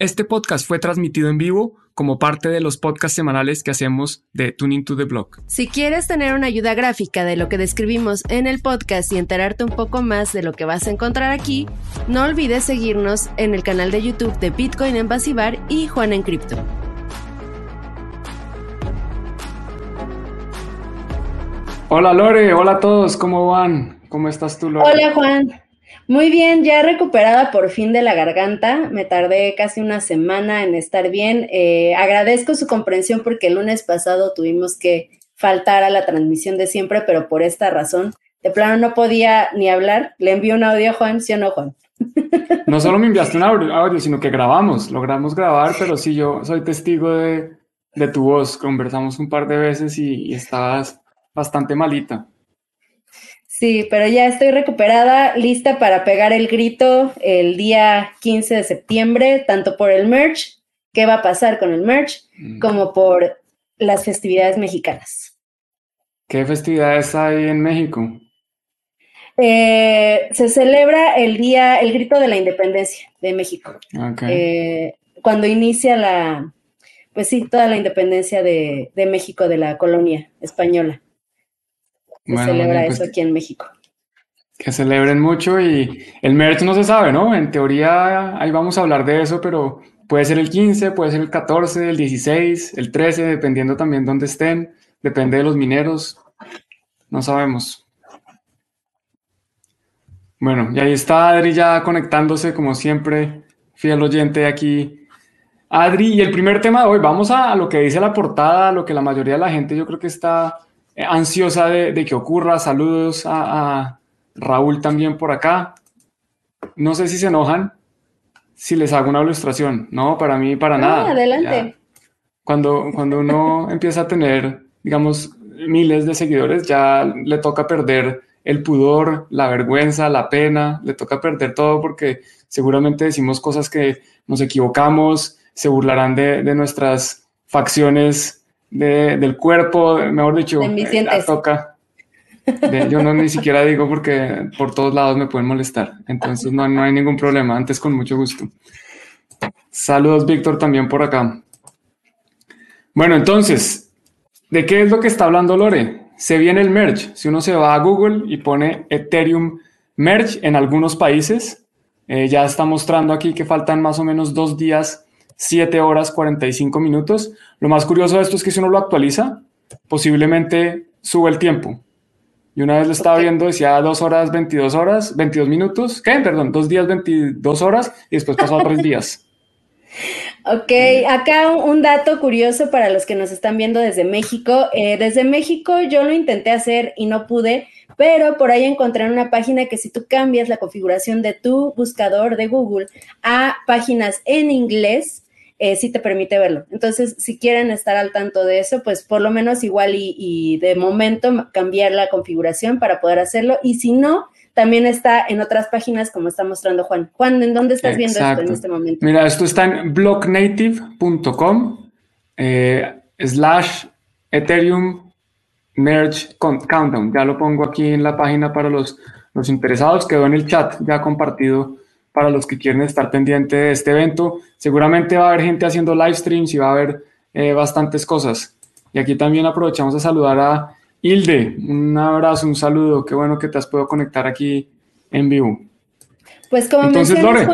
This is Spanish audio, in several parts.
Este podcast fue transmitido en vivo como parte de los podcasts semanales que hacemos de Tuning to the Block. Si quieres tener una ayuda gráfica de lo que describimos en el podcast y enterarte un poco más de lo que vas a encontrar aquí, no olvides seguirnos en el canal de YouTube de Bitcoin en Basibar y Juan en Cripto. Hola Lore, hola a todos, ¿cómo van? ¿Cómo estás tú, Lore? Hola Juan, muy bien, ya recuperada por fin de la garganta. Me tardé casi una semana en estar bien. Eh, agradezco su comprensión porque el lunes pasado tuvimos que faltar a la transmisión de siempre, pero por esta razón, de plano no podía ni hablar. Le envié un audio a Juan, ¿sí o no, Juan? No solo me enviaste un audio, sino que grabamos. Logramos grabar, pero sí, yo soy testigo de, tu voz. Conversamos un par de veces y estabas bastante malita. Sí, pero ya estoy recuperada, lista para pegar el grito el día 15 de septiembre, tanto por el merch, qué va a pasar con el merch, mm. como por las festividades mexicanas. ¿Qué festividades hay en México? Eh, se celebra el día, el grito de la independencia de México. Eh, cuando inicia la, pues sí, toda la independencia de México de la colonia española se celebra pues eso aquí en México. Que celebren mucho y el merch no se sabe, ¿no? En teoría ahí vamos a hablar de eso, pero puede ser el 15, puede ser el 14, el 16, el 13, dependiendo también dónde estén, depende de los mineros, no sabemos. Bueno, y ahí está Adri ya conectándose como siempre, fiel oyente aquí. Adri, y el primer tema de hoy, vamos a, a lo que dice la portada, lo que la mayoría de la gente yo creo que está ansiosa de, que ocurra. Saludos a, Raúl también por acá. No sé si se enojan si les hago una ilustración. No, para mí, para nada. Adelante. Cuando, cuando uno empieza a tener, digamos, miles de seguidores, ya le toca perder el pudor, la vergüenza, la pena, le toca perder todo porque seguramente decimos cosas que nos equivocamos, se burlarán de, de nuestras facciones del cuerpo, mejor dicho, la toca. yo no ni siquiera digo porque por todos lados me pueden molestar, entonces no, no hay ningún problema, antes con mucho gusto. Saludos, Víctor, también por acá. Bueno, entonces, ¿de qué es lo que está hablando Lore? Se viene el merge. Si uno se va a Google y pone Ethereum merge en algunos países, eh, ya está mostrando aquí que faltan más o menos dos días 7 horas 45 minutos. Lo más curioso de esto es que si uno lo actualiza, posiblemente sube el tiempo. Y una vez lo estaba viendo, decía 2 horas 22 horas, 22 minutos, ¿qué? Perdón, 2 días 22 horas y después pasó a 3 días. Ok, acá un dato curioso para los que nos están viendo desde México. Eh, desde México yo lo intenté hacer y no pude, pero por ahí encontré una página que si tú cambias la configuración de tu buscador de Google a páginas en inglés, eh, sí te permite verlo. Entonces, si quieren estar al tanto de eso, pues por lo menos igual y, de momento cambiar la configuración para poder hacerlo. Y si no, también está en otras páginas como está mostrando Juan. Juan, ¿en dónde estás viendo esto en este momento? Mira, esto está en blocknative.com eh, slash Ethereum Merge Countdown. Ya lo pongo aquí en la página para los, los interesados. Quedó en el chat ya compartido para los que quieren estar pendientes de este evento. Seguramente va a haber gente haciendo live streams y va a haber eh, bastantes cosas. Y aquí también aprovechamos a saludar a Hilde. Un abrazo, un saludo. Qué bueno que te has podido conectar aquí en vivo. Pues como Entonces, Lore,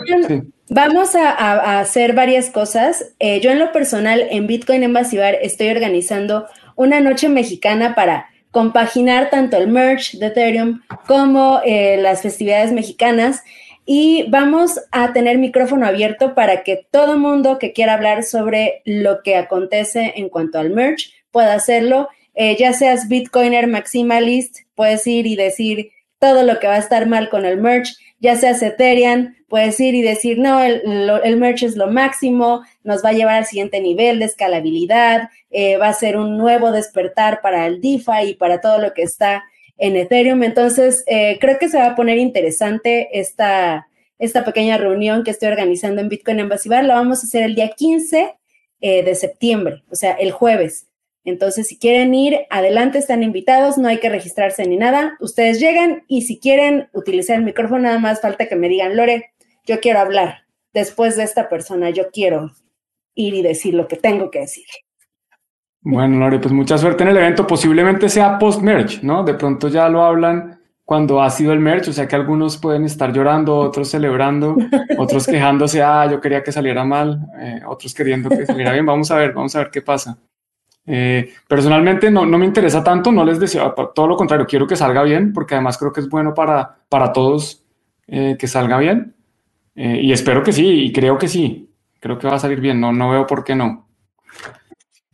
vamos a, hacer varias cosas. Eh, yo en lo personal en Bitcoin en Basibar estoy organizando una noche mexicana para compaginar tanto el merch de Ethereum como eh, las festividades mexicanas y vamos a tener micrófono abierto para que todo mundo que quiera hablar sobre lo que acontece en cuanto al merch pueda hacerlo. Eh, ya seas Bitcoiner maximalist, puedes ir y decir todo lo que va a estar mal con el merch. Ya seas Ethereum, puedes ir y decir, no, el, merch es lo máximo, nos va a llevar al siguiente nivel de escalabilidad, eh, va a ser un nuevo despertar para el DeFi y para todo lo que está en Ethereum. Entonces, eh, creo que se va a poner interesante esta, esta pequeña reunión que estoy organizando en Bitcoin en Basibar. La vamos a hacer el día 15 eh, de septiembre, o sea, el jueves. Entonces, si quieren ir, adelante, están invitados, no hay que registrarse ni nada. Ustedes llegan y si quieren utilizar el micrófono, nada más falta que me digan, Lore, yo quiero hablar. después de esta persona, yo quiero ir y decir lo que tengo que decir. Bueno, Lore, pues mucha suerte en el evento. Posiblemente sea post-merge, ¿no? De pronto ya lo hablan cuando ha sido el merge, o sea que algunos pueden estar llorando, otros celebrando, otros quejándose, ah, yo quería que saliera mal, eh, otros queriendo que saliera bien. Vamos a ver, vamos a ver qué pasa. Eh, personalmente no, no, me interesa tanto, no les deseo, todo lo contrario, quiero que salga bien, porque además creo que es bueno para, para todos eh, que salga bien. y espero que sí, y creo que sí, creo que va a salir bien, no, no veo por qué no.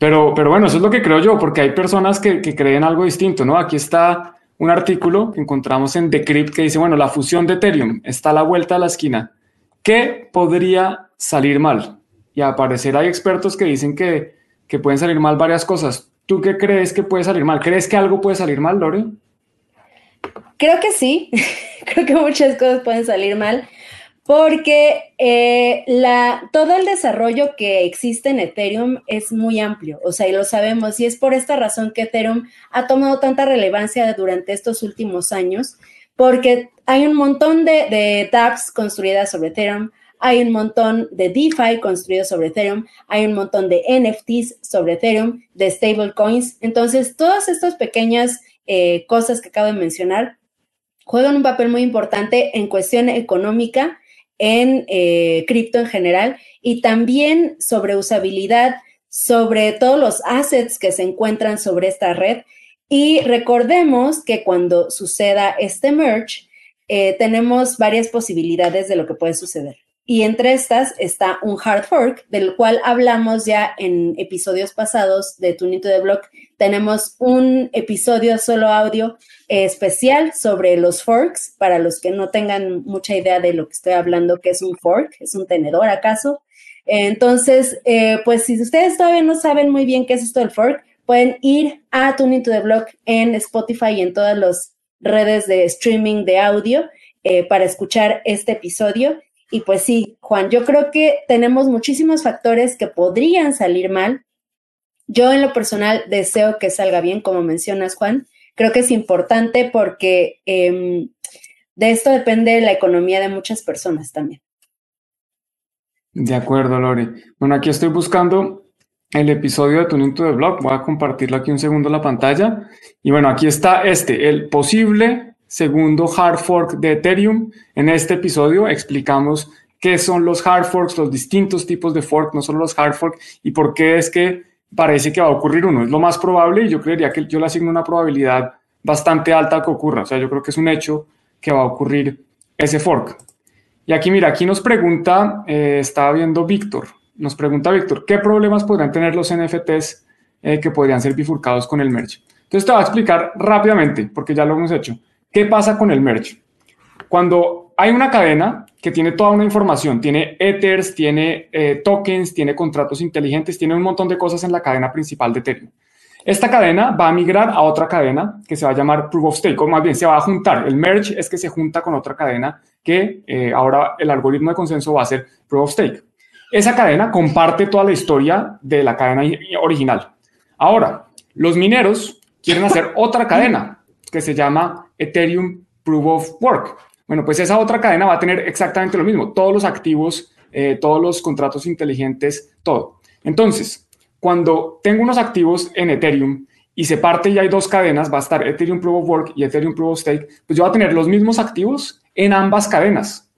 Pero, pero bueno, eso es lo que creo yo, porque hay personas que, creen algo distinto, ¿no? Aquí está un artículo que encontramos en Decrypt que dice, bueno, la fusión de Ethereum está a la vuelta de la esquina. ¿Qué podría salir mal? Y a parecer hay expertos que dicen que, que pueden salir mal varias cosas. ¿Tú qué crees que puede salir mal? ¿Crees que algo puede salir mal, Lore? Creo que sí. Creo que muchas cosas pueden salir mal porque eh, todo el desarrollo que existe en Ethereum es muy amplio, o sea, y lo sabemos, y es por esta razón que Ethereum ha tomado tanta relevancia durante estos últimos años, porque hay un montón de, de dApps construidas sobre Ethereum, hay un montón de DeFi construidos sobre Ethereum, hay un montón de NFTs sobre Ethereum, de stablecoins. Entonces, todas estas pequeñas eh, cosas que acabo de mencionar juegan un papel muy importante en cuestión económica en eh, cripto en general y también sobre usabilidad, sobre todos los assets que se encuentran sobre esta red. Y recordemos que cuando suceda este merge, eh, tenemos varias posibilidades de lo que puede suceder. Y entre estas está un hard fork, del cual hablamos ya en episodios pasados de Tunito de Block. Tenemos un episodio solo audio especial sobre los forks, para los que no tengan mucha idea de lo que estoy hablando, que es un fork, es un tenedor acaso. Entonces, eh, pues si ustedes todavía no saben muy bien qué es esto del fork, pueden ir a Tunito de Block en Spotify y en todas las redes de streaming de audio eh, para escuchar este episodio. Y pues sí, Juan, yo creo que tenemos muchísimos factores que podrían salir mal. Yo en lo personal deseo que salga bien, como mencionas, Juan. Creo que es importante porque em, de esto depende la economía de muchas personas también. De acuerdo, Lori. Bueno, aquí estoy buscando el episodio de Tunito de Blog. Voy a compartirlo aquí un segundo en la pantalla. Y bueno, aquí está este, el posible segundo hard fork de Ethereum. En este episodio explicamos qué son los hard forks, los distintos tipos de fork, no solo los hard fork, y por qué es que parece que va a ocurrir uno. Es lo más probable y yo creería que yo le asigno una probabilidad bastante alta que ocurra. O sea, yo creo que es un hecho que va a ocurrir ese fork. Y aquí, mira, aquí nos pregunta, eh, estaba viendo Víctor, nos pregunta Víctor, ¿qué problemas podrían tener los NFTs eh, que podrían ser bifurcados con el merge? Entonces te voy a explicar rápidamente, porque ya lo hemos hecho. ¿Qué pasa con el merge? Cuando hay una cadena que tiene toda una información, tiene ethers, tiene eh, tokens, tiene contratos inteligentes, tiene un montón de cosas en la cadena principal de Ethereum. Esta cadena va a migrar a otra cadena que se va a llamar Proof of Stake, o más bien se va a juntar. El merge es que se junta con otra cadena que eh, ahora el algoritmo de consenso va a ser Proof of Stake. Esa cadena comparte toda la historia de la cadena original. Ahora, los mineros quieren hacer otra cadena que se llama Ethereum Proof of Work. Bueno, pues esa otra cadena va a tener exactamente lo mismo, todos los activos, eh, todos los contratos inteligentes, todo. Entonces, cuando tengo unos activos en Ethereum y se parte y hay dos cadenas, va a estar Ethereum Proof of Work y Ethereum Proof of Stake, pues yo voy a tener los mismos activos en ambas cadenas.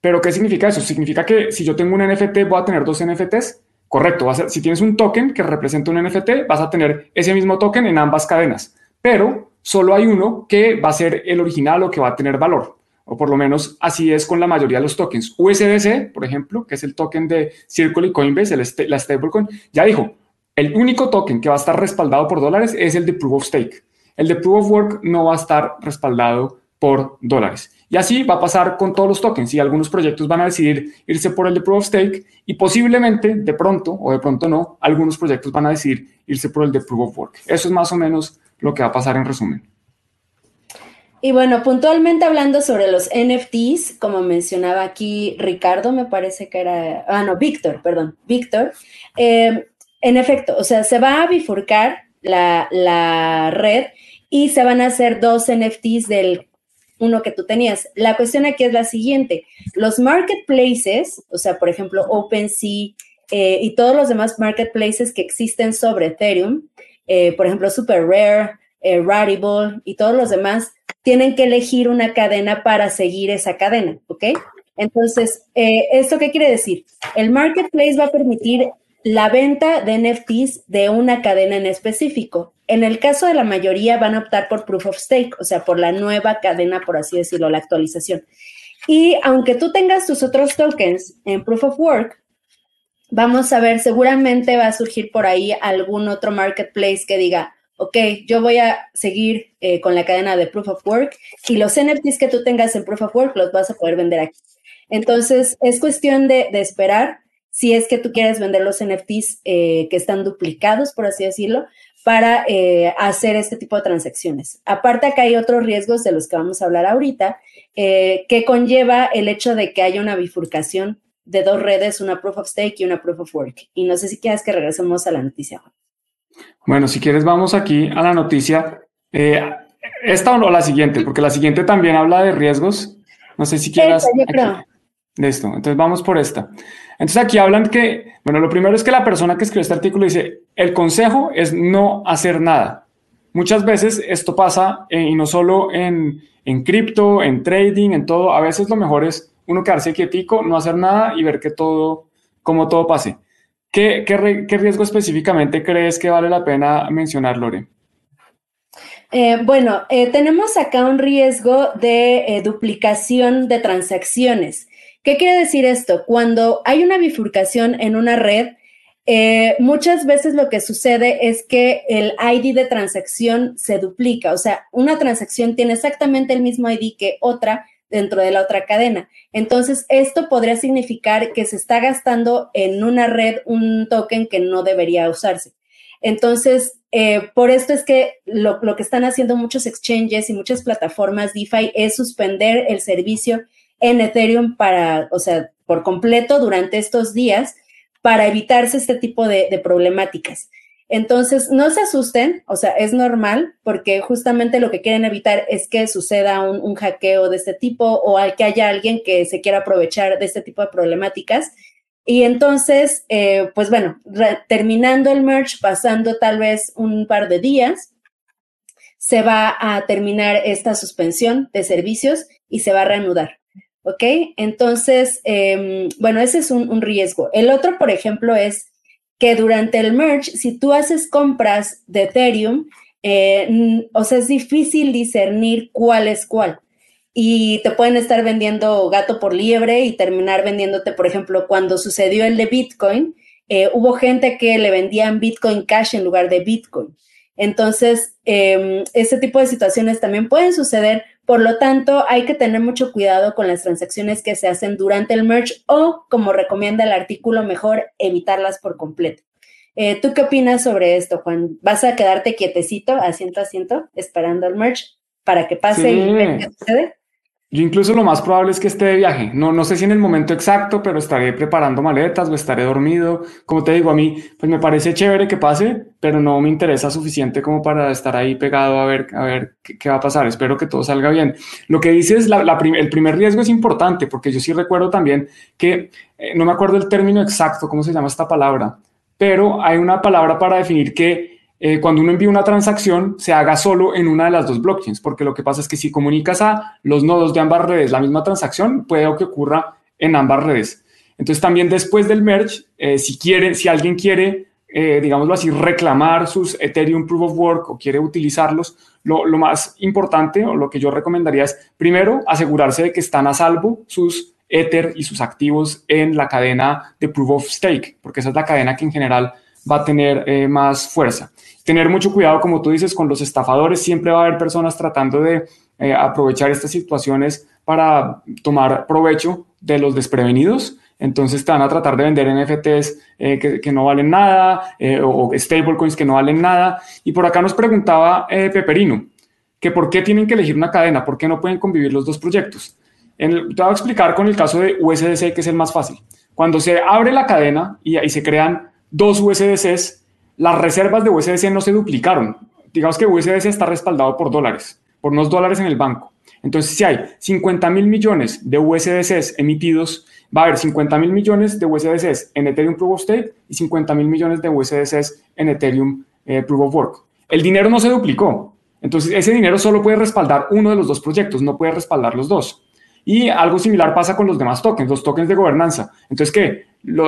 Pero ¿qué significa eso? Significa que si yo tengo un NFT, voy a tener dos NFTs. Correcto, va a si tienes un token que representa un NFT, vas a tener ese mismo token en ambas cadenas. Pero solo hay uno que va a ser el original o que va a tener valor. O por lo menos así es con la mayoría de los tokens. USDC, por ejemplo, que es el token de Circle y Coinbase, el la stablecoin, ya dijo, el único token que va a estar respaldado por dólares es el de Proof of Stake. El de Proof of Work no va a estar respaldado por dólares. Y así va a pasar con todos los tokens. Y algunos proyectos van a decidir irse por el de Proof of Stake y posiblemente, de pronto o de pronto no, algunos proyectos van a decidir irse por el de Proof of Work. Eso es más o menos lo que va a pasar en resumen. Y bueno, puntualmente hablando sobre los NFTs, como mencionaba aquí Ricardo, me parece que era, ah, no, Víctor, perdón, Víctor, eh, en efecto, o sea, se va a bifurcar la, la, red y se van a hacer dos NFTs del uno que tú tenías. La cuestión aquí es la siguiente. Los marketplaces, o sea, por ejemplo, OpenSea eh, y todos los demás marketplaces que existen sobre Ethereum, eh, por ejemplo, Super Rare, eh, Rarible y todos los demás, tienen que elegir una cadena para seguir esa cadena, ¿ok? Entonces, eh, ¿esto qué quiere decir? El marketplace va a permitir la venta de NFTs de una cadena en específico. En el caso de la mayoría van a optar por proof of stake, o sea, por la nueva cadena, por así decirlo, la actualización. Y aunque tú tengas tus otros tokens en proof of work, vamos a ver, seguramente va a surgir por ahí algún otro marketplace que diga, ok, yo voy a seguir eh, con la cadena de proof of work y los NFTs que tú tengas en proof of work los vas a poder vender aquí. Entonces, es cuestión de, esperar si es que tú quieres vender los NFTs eh, que están duplicados, por así decirlo, para eh, hacer este tipo de transacciones. Aparte, acá hay otros riesgos de los que vamos a hablar ahorita, que conlleva el hecho de que haya una bifurcación de dos redes, una proof of stake y una proof of work. Y no sé si quieres que regresemos a la noticia. Bueno, si quieres, vamos aquí a la noticia. esta o la siguiente, porque la siguiente también habla de riesgos. No sé si quieras. Listo, entonces vamos por esta. Entonces aquí hablan que, bueno, lo primero es que la persona que escribió este artículo dice, el consejo es no hacer nada. Muchas veces esto pasa eh, y no solo en, en cripto, en trading, en todo. A veces lo mejor es uno quedarse quietico, no hacer nada y ver que todo, cómo todo pase. ¿Qué, qué, qué riesgo específicamente crees que vale la pena mencionar, Lore? Eh, bueno, eh, tenemos acá un riesgo de duplicación de transacciones. ¿Qué quiere decir esto? Cuando hay una bifurcación en una red, eh, muchas veces lo que sucede es que el ID de transacción se duplica, o sea, una transacción tiene exactamente el mismo ID que otra dentro de la otra cadena. Entonces, esto podría significar que se está gastando en una red un token que no debería usarse. Entonces, eh, por esto es que lo, lo, que están haciendo muchos exchanges y muchas plataformas DeFi es suspender el servicio en Ethereum para, o sea, por completo durante estos días para evitarse este tipo de, problemáticas. Entonces, no se asusten, o sea, es normal porque justamente lo que quieren evitar es que suceda un, hackeo de este tipo o que haya alguien que se quiera aprovechar de este tipo de problemáticas. Y entonces, eh, pues bueno, terminando el merge, pasando tal vez un par de días, se va a terminar esta suspensión de servicios y se va a reanudar. ¿ok? Entonces, em, bueno, ese es un, riesgo. El otro, por ejemplo, es que durante el merge, si tú haces compras de Ethereum, eh, o sea, es difícil discernir cuál es cuál. Y te pueden estar vendiendo gato por liebre y terminar vendiéndote, por ejemplo, cuando sucedió el de Bitcoin, eh, hubo gente que le vendían Bitcoin Cash en lugar de Bitcoin. Entonces, eh, este tipo de situaciones también pueden suceder por lo tanto, hay que tener mucho cuidado con las transacciones que se hacen durante el merge o, como recomienda el artículo, mejor evitarlas por completo. Eh, ¿Tú qué opinas sobre esto, Juan? ¿Vas a quedarte quietecito, asiento a asiento, esperando el merge para que pase y ver qué sucede? Yo incluso lo más probable es que esté de viaje. No, no sé si en el momento exacto, pero estaré preparando maletas o estaré dormido. Como te digo, a mí pues me parece chévere que pase, pero no me interesa suficiente como para estar ahí pegado a ver, a ver qué, va a pasar. Espero que todo salga bien. Lo que dices, la, el primer riesgo es importante, porque yo sí recuerdo también que, eh, no me acuerdo el término exacto, cómo se llama esta palabra, pero hay una palabra para definir que eh, cuando uno envía una transacción se haga solo en una de las dos blockchains, porque lo que pasa es que si comunicas a los nodos de ambas redes la misma transacción, puede que ocurra en ambas redes. Entonces también después del merge, eh, si quiere, si alguien quiere, eh, digámoslo así, reclamar sus Ethereum Proof of Work o quiere utilizarlos, lo, lo, más importante o lo que yo recomendaría es primero asegurarse de que están a salvo sus Ether y sus activos en la cadena de Proof of Stake, porque esa es la cadena que en general va a tener más fuerza tener mucho cuidado, como tú dices, con los estafadores. Siempre va a haber personas tratando de eh, aprovechar estas situaciones para tomar provecho de los desprevenidos. Entonces te van a tratar de vender NFTs eh, que, no valen nada eh, o stablecoins que no valen nada. Y por acá nos preguntaba Peperino que por qué tienen que elegir una cadena, por qué no pueden convivir los dos proyectos. te voy a explicar con el caso de USDC, que es el más fácil. Cuando se abre la cadena y se crean dos USDCs, las reservas de USDC no se duplicaron. Digamos que USDC está respaldado por dólares, por unos dólares en el banco. Entonces, si hay 50 mil millones de USDCs emitidos, va a haber 50 mil millones de USDCs en Ethereum Proof of Stake y 50 mil millones de USDCs en Ethereum eh, Proof of Work. El dinero no se duplicó. Entonces, ese dinero solo puede respaldar uno de los dos proyectos, no puede respaldar los dos. Y algo similar pasa con los demás tokens, los tokens de gobernanza. Entonces, ¿qué?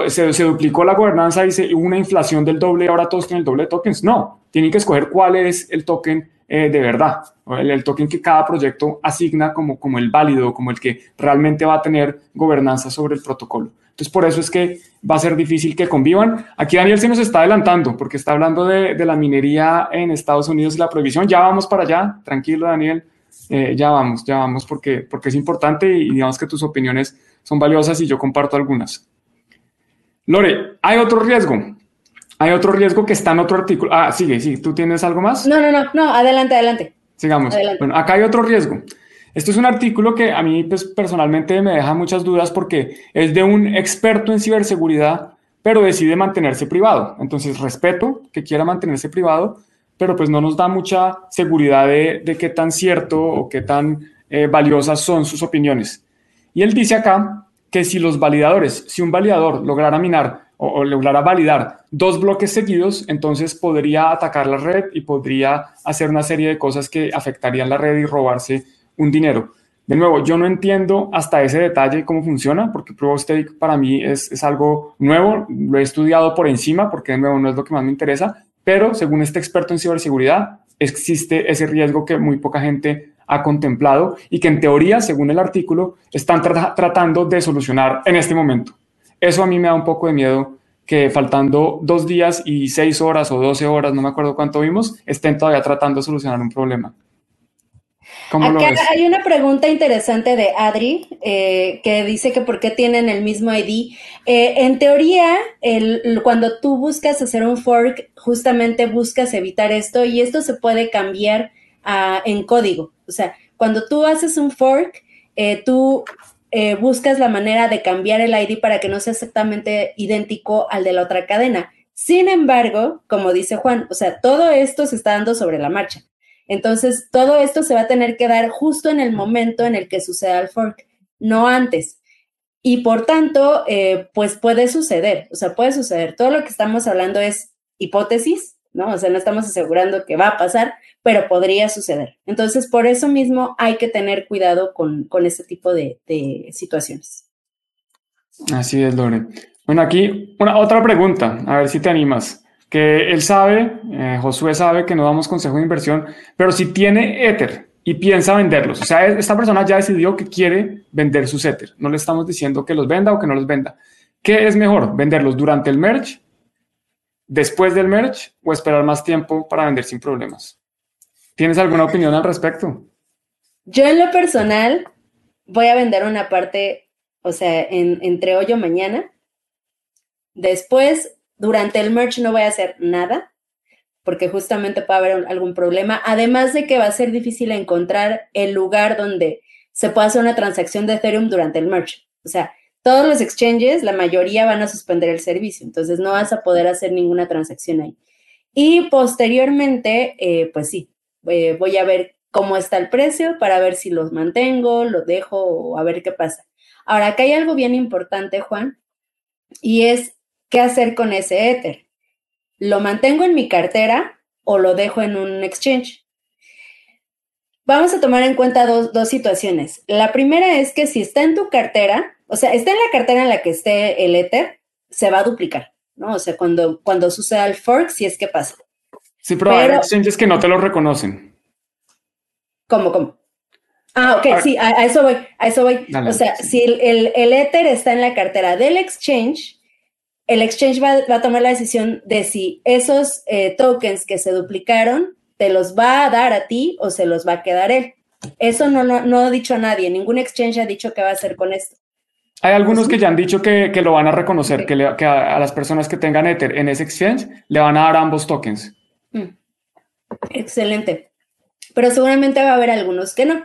se, duplicó la gobernanza y hubo una inflación del doble, ahora todos tienen el doble de tokens. No, tienen que escoger cuál es el token eh, de verdad, el, token que cada proyecto asigna como, como el válido, como el que realmente va a tener gobernanza sobre el protocolo. Entonces, por eso es que va a ser difícil que convivan. Aquí Daniel se nos está adelantando porque está hablando de, de la minería en Estados Unidos y la prohibición. Ya vamos para allá, tranquilo Daniel, eh, ya vamos, ya vamos porque, porque es importante y digamos que tus opiniones son valiosas y yo comparto algunas. Lore, hay otro riesgo. Hay otro riesgo que está en otro artículo. Ah, sigue, sí. ¿Tú tienes algo más? No, no, no, no. Adelante, adelante. Sigamos. Bueno, acá hay otro riesgo. Esto es un artículo que a mí pues, personalmente me deja muchas dudas porque es de un experto en ciberseguridad, pero decide mantenerse privado. Entonces, respeto que quiera mantenerse privado, pero pues no nos da mucha seguridad de, qué tan cierto o qué tan eh, valiosas son sus opiniones. Y él dice acá que si los validadores, si un validador lograra minar o, lograra validar dos bloques seguidos, entonces podría atacar la red y podría hacer una serie de cosas que afectarían la red y robarse un dinero. De nuevo, yo no entiendo hasta ese detalle cómo funciona, porque Proof of Stake para mí es, es algo nuevo, lo he estudiado por encima, porque de nuevo no es lo que más me interesa, pero según este experto en ciberseguridad, existe ese riesgo que muy poca gente ha contemplado y que en teoría, según el artículo, están tratando de solucionar en este momento. Eso a mí me da un poco de miedo que faltando dos días y seis horas o doce horas, no me acuerdo cuánto vimos, estén todavía tratando de solucionar un problema. Acá hay una pregunta interesante de Adri eh, que dice que por qué tienen el mismo ID. Eh, en teoría, el, cuando tú buscas hacer un fork, justamente buscas evitar esto y esto se puede cambiar en código. O sea, cuando tú haces un fork, eh, tú buscas la manera de cambiar el ID para que no sea exactamente idéntico al de la otra cadena. Sin embargo, como dice Juan, o sea, todo esto se está dando sobre la marcha. Entonces, todo esto se va a tener que dar justo en el momento en el que suceda el fork, no antes. Y por tanto, eh, pues puede suceder, o sea, puede suceder. Todo lo que estamos hablando es hipótesis, ¿no? O sea, no estamos asegurando que va a pasar, pero podría suceder. Entonces, por eso mismo hay que tener cuidado con, con este tipo de, situaciones. Así es, Lore. Bueno, aquí una otra pregunta, a ver si te animas. Que él sabe, eh, Josué sabe que no damos consejo de inversión, pero si tiene Ether y piensa venderlos, o sea, esta persona ya decidió que quiere vender sus Ether, no le estamos diciendo que los venda o que no los venda. ¿Qué es mejor, venderlos durante el merge después del merge o esperar más tiempo para vender sin problemas? ¿Tienes alguna opinión al respecto? Yo en lo personal voy a vender una parte, o sea, entre hoy o mañana. Después, durante el merge no voy a hacer nada, porque justamente puede haber algún problema. Además de que va a ser difícil encontrar el lugar donde se pueda hacer una transacción de Ethereum durante el merge. O sea, todos los exchanges, la mayoría van a suspender el servicio, entonces no vas a poder hacer ninguna transacción ahí. Y posteriormente, eh, pues sí, eh, voy a ver cómo está el precio para ver si los mantengo, los dejo o a ver qué pasa. Ahora, acá hay algo bien importante, Juan, y es qué hacer con ese Ether. ¿Lo mantengo en mi cartera o lo dejo en un exchange? Vamos a tomar en cuenta dos, dos situaciones. La primera es que si está en tu cartera, o sea, está en la cartera en la que esté el Ether, se va a duplicar, ¿no? O sea, cuando, cuando suceda el fork, si es que pasa. Sí, pero, hay exchanges que no te lo reconocen. ¿Cómo, cómo? Ah, ok, sí, a, eso voy, a eso voy. o sea, si el, el, Ether está en la cartera del exchange, el exchange va, a tomar la decisión de si esos eh, tokens que se duplicaron te los va a dar a ti o se los va a quedar él. Eso no, no, no ha dicho a nadie, ningún exchange ha dicho qué va a hacer con esto. Hay algunos que ya han dicho que, lo van a reconocer, que, a, las personas que tengan Ether en ese exchange le van a dar ambos tokens. Mm. Excelente. Pero seguramente va a haber algunos que no.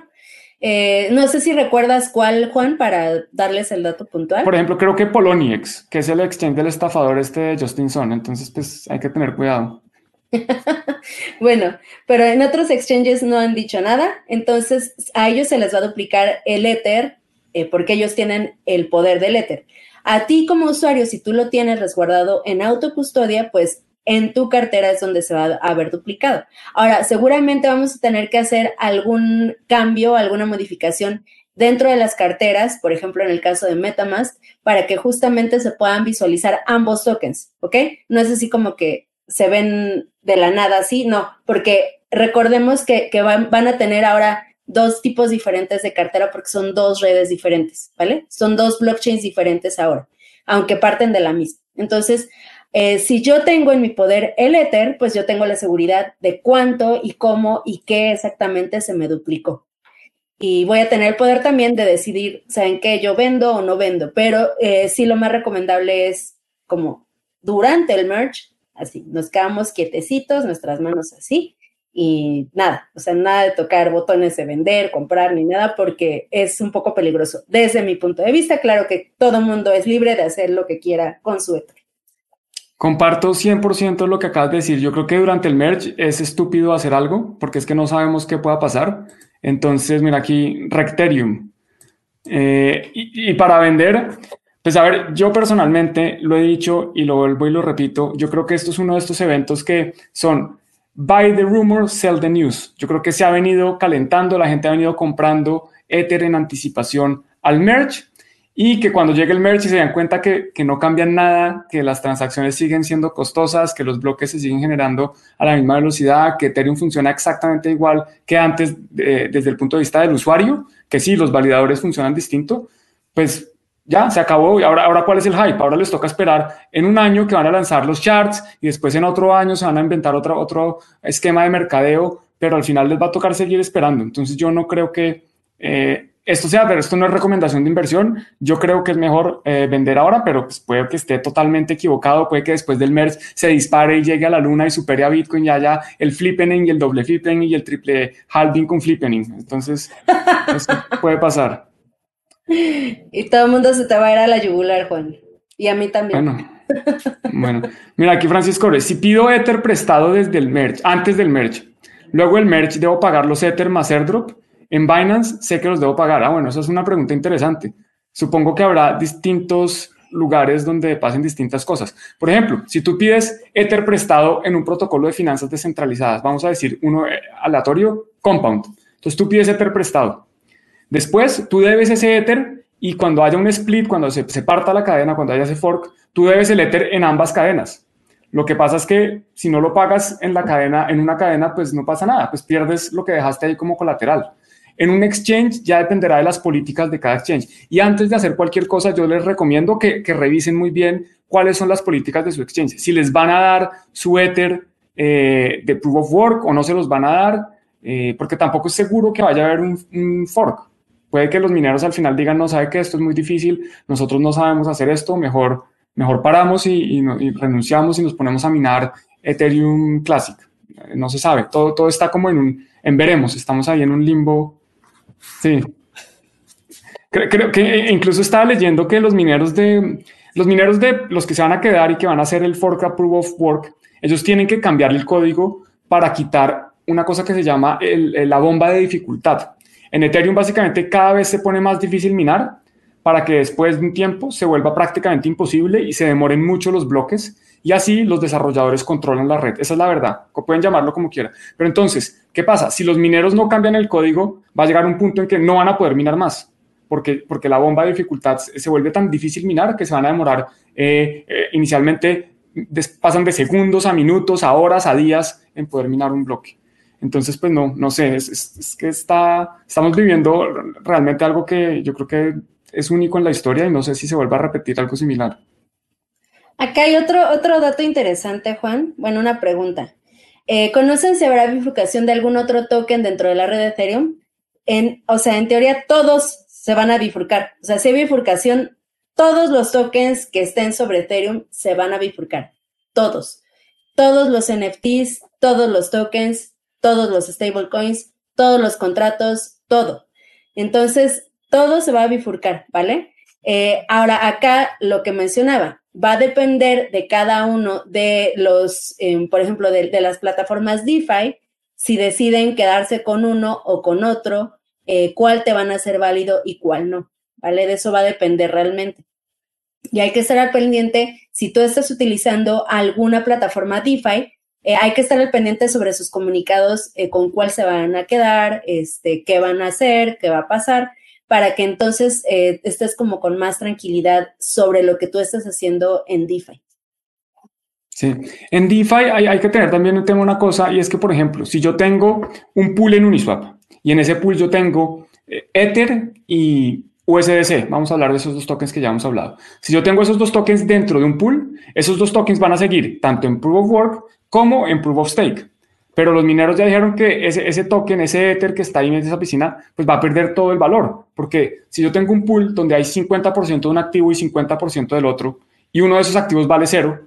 Eh, no sé si recuerdas cuál, Juan, para darles el dato puntual. Por ejemplo, creo que Poloniex, que es el exchange del estafador este de Justin Son. Entonces, pues hay que tener cuidado. bueno, pero en otros exchanges no han dicho nada, entonces a ellos se les va a duplicar el Ether eh, porque ellos tienen el poder del Ether. A ti como usuario, si tú lo tienes resguardado en autocustodia, pues en tu cartera es donde se va a haber duplicado. Ahora, seguramente vamos a tener que hacer algún cambio, alguna modificación dentro de las carteras, por ejemplo, en el caso de Metamask, para que justamente se puedan visualizar ambos tokens, ¿ok? No es así como que se ven de la nada así, no, porque recordemos que, van, van a tener ahora dos tipos diferentes de cartera porque son dos redes diferentes, ¿vale? Son dos blockchains diferentes ahora, aunque parten de la misma. Entonces, eh, si yo tengo en mi poder el Ether, pues yo tengo la seguridad de cuánto y cómo y qué exactamente se me duplicó. Y voy a tener el poder también de decidir, ¿saben qué? Yo vendo o no vendo, pero eh, sí lo más recomendable es como durante el merge, así, nos quedamos quietecitos, nuestras manos así, y nada, o sea, nada de tocar botones de vender, comprar ni nada, porque es un poco peligroso. Desde mi punto de vista, claro que todo mundo es libre de hacer lo que quiera con su Ether. Comparto 100% lo que acabas de decir. Yo creo que durante el merge es estúpido hacer algo porque es que no sabemos qué pueda pasar. Entonces, mira aquí, Recterium. Eh, y, para vender, pues a ver, yo personalmente lo he dicho y lo vuelvo y lo repito. Yo creo que esto es uno de estos eventos que son buy the rumor, sell the news. Yo creo que se ha venido calentando, la gente ha venido comprando Ether en anticipación al merge y que cuando llegue el merge y se dan cuenta que, no cambian nada, que las transacciones siguen siendo costosas, que los bloques se siguen generando a la misma velocidad, que Ethereum funciona exactamente igual que antes desde el punto de vista del usuario, que sí, los validadores funcionan distinto, pues ya se acabó. ¿Y ahora, ahora cuál es el hype? Ahora les toca esperar en un año que van a lanzar los charts y después en otro año se van a inventar otro, otro esquema de mercadeo, pero al final les va a tocar seguir esperando. Entonces yo no creo que... Eh, esto sea, pero esto no es recomendación de inversión. Yo creo que es mejor eh, vender ahora, pero pues puede que esté totalmente equivocado. Puede que después del MERS se dispare y llegue a la luna y supere a Bitcoin y haya el flippening y el doble flippening y el triple halving con flippening. Entonces, eso puede pasar. Y todo el mundo se te va a ir a la yugular, Juan. Y a mí también. Bueno, bueno. mira aquí Francisco, si pido Ether prestado desde el merge, antes del merge, luego el merge debo pagar los Ether más airdrop en Binance sé que los debo pagar. Ah, bueno, esa es una pregunta interesante. Supongo que habrá distintos lugares donde pasen distintas cosas. Por ejemplo, si tú pides Ether prestado en un protocolo de finanzas descentralizadas, vamos a decir uno eh, aleatorio, Compound. Entonces tú pides Ether prestado. Después tú debes ese Ether y cuando haya un split, cuando se, se parta la cadena, cuando haya ese fork, tú debes el Ether en ambas cadenas. Lo que pasa es que si no lo pagas en la cadena, en una cadena, pues no pasa nada, pues pierdes lo que dejaste ahí como colateral. En un exchange ya dependerá de las políticas de cada exchange. Y antes de hacer cualquier cosa, yo les recomiendo que, revisen muy bien cuáles son las políticas de su exchange. Si les van a dar su Ether eh, de Proof of Work o no se los van a dar, eh, porque tampoco es seguro que vaya a haber un, fork. Puede que los mineros al final digan, no sabe que esto es muy difícil, nosotros no sabemos hacer esto, mejor, mejor paramos y, renunciamos y nos ponemos a minar Ethereum Classic. No se sabe, todo, todo está como en un, en veremos, estamos ahí en un limbo Sí. Creo, que incluso estaba leyendo que los mineros de los mineros de los que se van a quedar y que van a hacer el fork approve of work, ellos tienen que cambiar el código para quitar una cosa que se llama la bomba de dificultad. En Ethereum básicamente cada vez se pone más difícil minar para que después de un tiempo se vuelva prácticamente imposible y se demoren mucho los bloques y así los desarrolladores controlan la red. Esa es la verdad. Pueden llamarlo como quieran. Pero entonces, ¿qué pasa? Si los mineros no cambian el código, va a llegar un punto en que no van a poder minar más. Porque, porque la bomba de dificultad se vuelve tan difícil minar que se van a demorar eh, eh, inicialmente, pasan de segundos a minutos, a horas, a días en poder minar un bloque. Entonces, pues no, no sé, es, es, que está, estamos viviendo realmente algo que yo creo que es único en la historia y no sé si se vuelva a repetir algo similar. Acá hay otro, otro dato interesante, Juan. Bueno, una pregunta. Eh, ¿Conocen si habrá bifurcación de algún otro token dentro de la red de Ethereum? En, o sea, en teoría todos se van a bifurcar. O sea, si hay bifurcación, todos los tokens que estén sobre Ethereum se van a bifurcar. Todos. Todos los NFTs, todos los tokens, todos los stablecoins, todos los contratos, todo. Entonces, todo se va a bifurcar, ¿vale? Eh, ahora, acá lo que mencionaba, va a depender de cada uno de los, em, por ejemplo, de, las plataformas DeFi, si deciden quedarse con uno o con otro, eh, cuál te van a ser válido y cuál no, ¿vale? De eso va a depender realmente. Y hay que estar al pendiente, si tú estás utilizando alguna plataforma DeFi, eh, hay que estar al pendiente sobre sus comunicados, eh, con cuál se van a quedar, este, qué van a hacer, qué va a pasar, para que entonces eh, estés como con más tranquilidad sobre lo que tú estás haciendo en DeFi. Sí, en DeFi hay, que tener también tema, una cosa, y es que, por ejemplo, si yo tengo un pool en Uniswap y en ese pool yo tengo Ether y USDC, vamos a hablar de esos dos tokens que ya hemos hablado. Si yo tengo esos dos tokens dentro de un pool, esos dos tokens van a seguir tanto en Proof of Work como en Proof of Stake. Pero los mineros ya dijeron que ese, token, ese Ether que está ahí en esa piscina, pues va a perder todo el valor. Porque si yo tengo un pool donde hay 50% de un activo y 50% del otro, y uno de esos activos vale cero,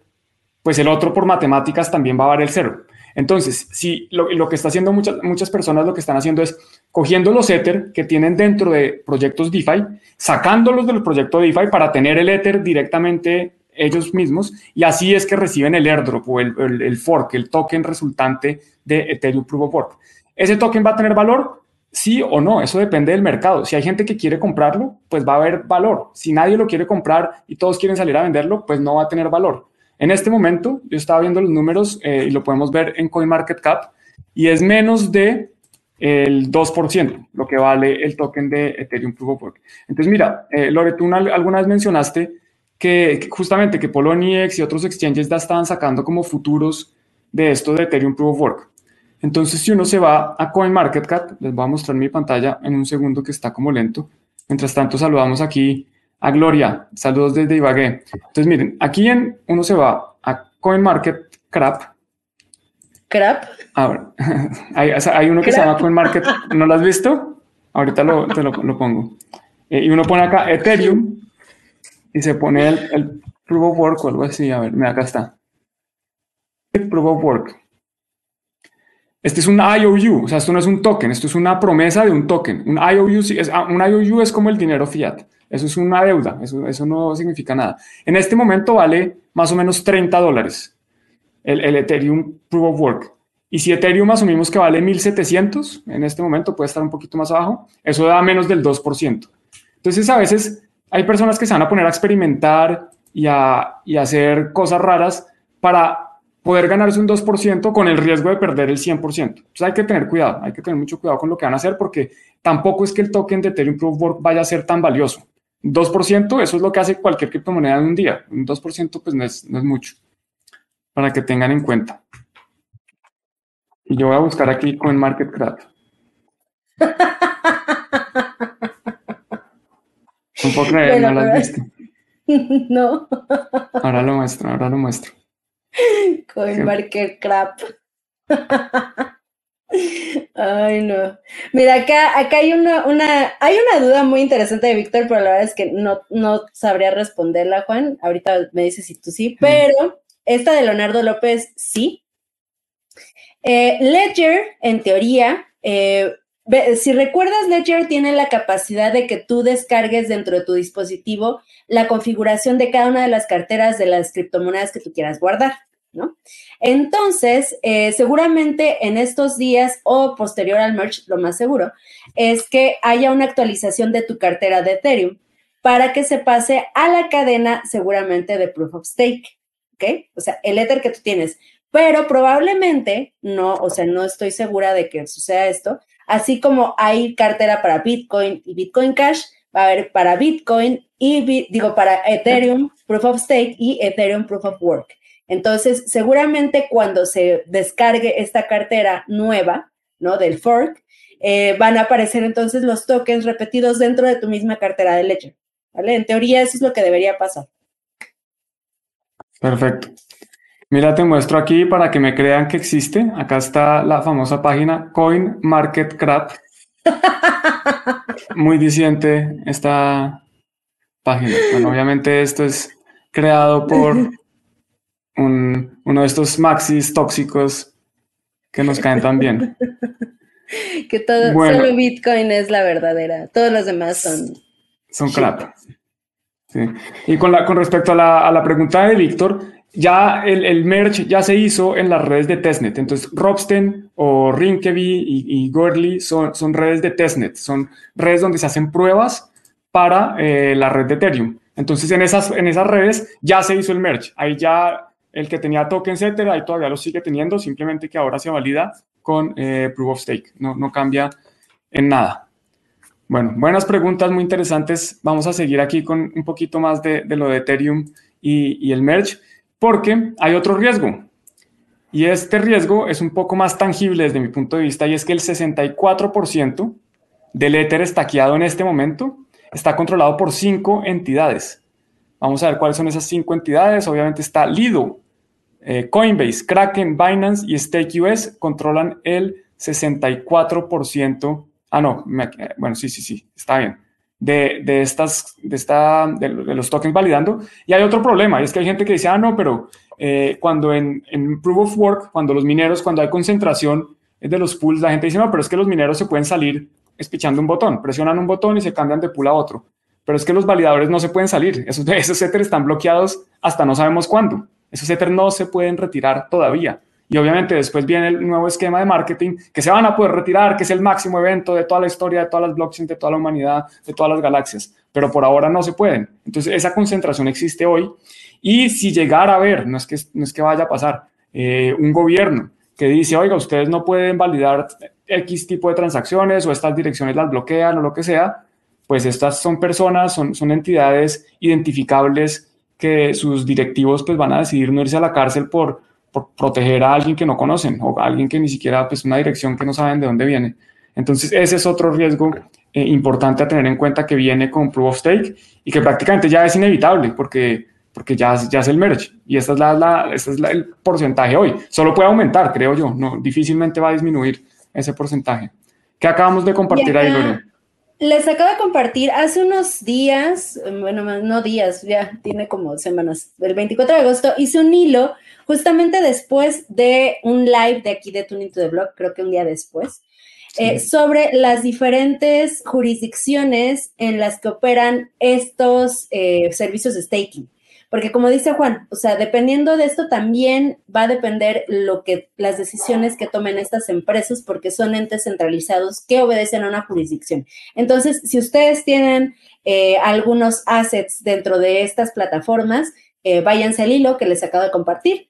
pues el otro por matemáticas también va a valer cero. Entonces, si lo, lo, que está haciendo muchas, muchas personas, lo que están haciendo es cogiendo los Ether que tienen dentro de proyectos DeFi, sacándolos del proyecto DeFi para tener el Ether directamente ellos mismos y así es que reciben el airdrop o el, fork, el token resultante de Ethereum Proof of Work. ¿Ese token va a tener valor? Sí o no, eso depende del mercado. Si hay gente que quiere comprarlo, pues va a haber valor. Si nadie lo quiere comprar y todos quieren salir a venderlo, pues no va a tener valor. En este momento, yo estaba viendo los números eh, y lo podemos ver en CoinMarketCap y es menos de el 2%, lo que vale el token de Ethereum Proof of Work. Entonces, mira, eh, Lore, tú alguna vez mencionaste que, justamente que Poloniex y otros exchanges ya estaban sacando como futuros de esto de Ethereum Proof of Work. Entonces, si uno se va a CoinMarketCap, les voy a mostrar mi pantalla en un segundo que está como lento. Mientras tanto, saludamos aquí a Gloria. Saludos desde Ibagué. Entonces, miren, aquí en, uno se va a CoinMarketCap. ¿Crap? Ahora, hay, hay uno que se llama CoinMarket. ¿No lo has visto? Ahorita lo, te lo, pongo. Eh, y uno pone acá Ethereum y se pone el, proof of work o algo así. A ver, mira, acá está. Proof of work. Este es un IOU, o sea, esto no es un token, esto es una promesa de un token. Un IOU, es, ah, un IOU es como el dinero fiat, eso es una deuda, eso, eso no significa nada. En este momento vale más o menos 30 dólares el, el Ethereum Proof of Work. Y si Ethereum asumimos que vale 1700, en este momento puede estar un poquito más abajo, eso da menos del 2%. Entonces, a veces hay personas que se van a poner a experimentar y a, y hacer cosas raras para poder ganarse un 2% con el riesgo de perder el 100%. Entonces hay que tener cuidado, hay que tener mucho cuidado con lo que van a hacer porque tampoco es que el token de Ethereum Proof vaya a ser tan valioso. 2%, eso es lo que hace cualquier criptomoneda en un día. Un 2% pues no es, no es mucho, para que tengan en cuenta. Y yo voy a buscar aquí con Un poco creer, no lo has visto. No. Ahora lo muestro, ahora lo muestro. CoinMarketCap. Ay, no. Mira, acá, acá hay una, una, hay una duda muy interesante de Víctor, pero la verdad es que no, no sabría responderla, Juan. Ahorita me dices si tú sí, pero esta de Leonardo López, sí. Eh, Ledger, en teoría, eh, si recuerdas, Ledger tiene la capacidad de que tú descargues dentro de tu dispositivo la configuración de cada una de las carteras de las criptomonedas que tú quieras guardar, ¿no? Entonces, eh, seguramente en estos días o posterior al merge, lo más seguro, es que haya una actualización de tu cartera de Ethereum para que se pase a la cadena seguramente de Proof of Stake, ¿ok? O sea, el Ether que tú tienes. Pero probablemente, no, o sea, no estoy segura de que suceda esto, Así como hay cartera para Bitcoin y Bitcoin Cash, va a haber para Bitcoin y, digo, para Ethereum Proof of Stake y Ethereum Proof of Work. Entonces, seguramente cuando se descargue esta cartera nueva, ¿no? Del fork, eh, van a aparecer entonces los tokens repetidos dentro de tu misma cartera de Ledger. ¿Vale? En teoría, eso es lo que debería pasar. Perfecto. Mira, te muestro aquí para que me crean que existe. Acá está la famosa página CoinMarketCrap. Muy disidente esta página. Bueno, obviamente esto es creado por uno de estos maxis tóxicos que nos caen tan bien. Que todo, solo Bitcoin es la verdadera. Todos los demás son. Son crap. Sí. Y con, la, con respecto a la, a la pregunta de Víctor, ya el, el, merge ya se hizo en las redes de testnet. Entonces, Robsten o Rinkeby y, y son, son redes de testnet, son redes donde se hacen pruebas para eh, la red de Ethereum. Entonces, en esas, en esas redes ya se hizo el merge. Ahí ya el que tenía tokens, etcétera, ahí todavía lo sigue teniendo, simplemente que ahora se valida con eh, Proof of Stake. No, no cambia en nada. Bueno, buenas preguntas, muy interesantes. Vamos a seguir aquí con un poquito más de, de lo de Ethereum y, y el merge. Porque hay otro riesgo. Y este riesgo es un poco más tangible desde mi punto de vista y es que el 64% del Ether estaqueado en este momento está controlado por cinco entidades. Vamos a ver cuáles son esas cinco entidades. Obviamente está Lido, eh, Coinbase, Kraken, Binance y StakeUS controlan el 64%. Ah, no, bueno, sí, sí, sí, está bien de, de estas, de, esta, de, los tokens validando. Y hay otro problema, y es que hay gente que dice, ah, no, pero eh, cuando en, en, Proof of Work, cuando los mineros, cuando hay concentración de los pools, la gente dice, no, pero es que los mineros se pueden salir espichando un botón, presionan un botón y se cambian de pool a otro. Pero es que los validadores no se pueden salir, esos, esos Ether están bloqueados hasta no sabemos cuándo. Esos Ether no se pueden retirar todavía. Y obviamente después viene el nuevo esquema de marketing que se van a poder retirar, que es el máximo evento de toda la historia, de todas las blockchains, de toda la humanidad, de todas las galaxias. Pero por ahora no se pueden. Entonces esa concentración existe hoy. Y si llegara a haber, no es que, no es que vaya a pasar, eh, un gobierno que dice, oiga, ustedes no pueden validar X tipo de transacciones o estas direcciones las bloquean o lo que sea, pues estas son personas, son, son entidades identificables que sus directivos pues van a decidir no irse a la cárcel por por proteger a alguien que no conocen o a alguien que ni siquiera, pues una dirección que no saben de dónde viene. Entonces, ese es otro riesgo eh, importante a tener en cuenta que viene con Proof of Stake y que prácticamente ya es inevitable porque, porque ya, ya es el merge y esta es, la, la este es el porcentaje hoy. Solo puede aumentar, creo yo, no, difícilmente va a disminuir ese porcentaje. ¿Qué acabamos de compartir ahí, Lore? Les acabo de compartir hace unos días, bueno, no días, ya tiene como semanas, el 24 de agosto, hice un hilo justamente después de un live de aquí de Tuning to the Blog, creo que un día después, eh, sobre las diferentes jurisdicciones en las que operan estos eh, servicios de staking. Porque como dice Juan, o sea, dependiendo de esto también va a depender lo que las decisiones que tomen estas empresas porque son entes centralizados que obedecen a una jurisdicción. Entonces, si ustedes tienen eh, algunos assets dentro de estas plataformas, váyanse al hilo que les acabo de compartir.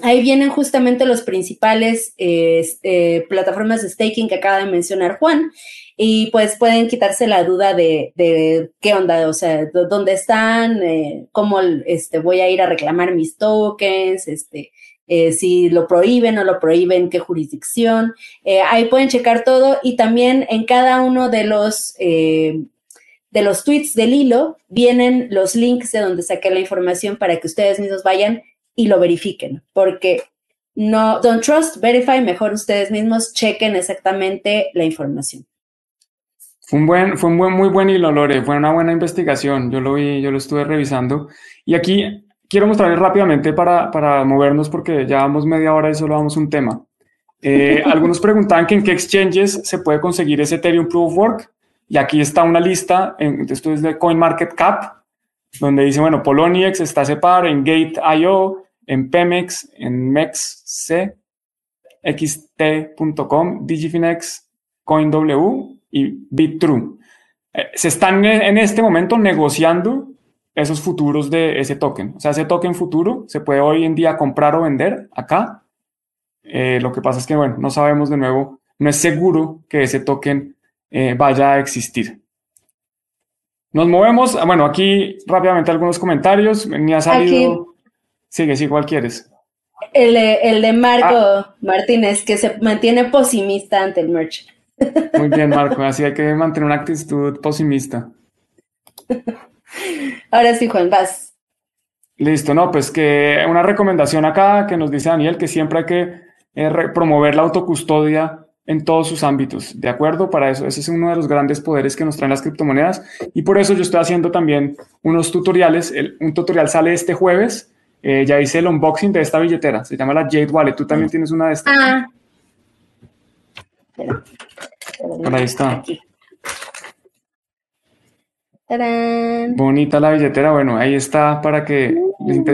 Ahí vienen justamente los principales eh, plataformas de staking que acaba de mencionar Juan y pues pueden quitarse la duda de, qué onda, o sea, dónde están, eh, cómo este, voy a ir a reclamar mis tokens, este, eh, si lo prohíben o lo prohíben, qué jurisdicción. ahí pueden checar todo y también en cada uno de los de los tweets del hilo vienen los links de donde saqué la información para que ustedes mismos vayan y lo verifiquen, porque no, don't trust, verify, mejor ustedes mismos chequen exactamente la información. Fue un buen, fue un buen, muy buen hilo, Lore, fue una buena investigación, yo lo vi, yo lo estuve revisando. Y aquí quiero mostrarles rápidamente para, para movernos porque ya vamos media hora y solo vamos un tema. Eh, algunos preguntaban que en qué exchanges se puede conseguir ese Ethereum Proof of Work. Y aquí está una lista, en, esto es de CoinMarketCap, donde dice, bueno, Poloniex está separado en Gate.io, en Pemex, en MEXC, XT.com, Digifinex, CoinW y BitTrue. Eh, se están en este momento negociando esos futuros de ese token. O sea, ese token futuro se puede hoy en día comprar o vender acá. Eh, lo que pasa es que, bueno, no sabemos de nuevo, no es seguro que ese token eh, vaya a existir. Nos movemos, ah, bueno, aquí rápidamente algunos comentarios. Ni ha salido. Sigue, sí, ¿cuál quieres? El de, el de Marco ah. Martínez, que se mantiene posimista ante el merch. Muy bien, Marco, así hay que mantener una actitud posimista. Ahora sí, Juan, vas. Listo, no, pues que una recomendación acá que nos dice Daniel, que siempre hay que eh, promover la autocustodia en todos sus ámbitos, ¿de acuerdo? Para eso, ese es uno de los grandes poderes que nos traen las criptomonedas y por eso yo estoy haciendo también unos tutoriales. un tutorial sale este jueves, eh, ya hice el unboxing de esta billetera, se llama la Jade Wallet, tú también tienes una de estas. Ah. Por ahí está. Bonita la billetera. Bueno, ahí está para que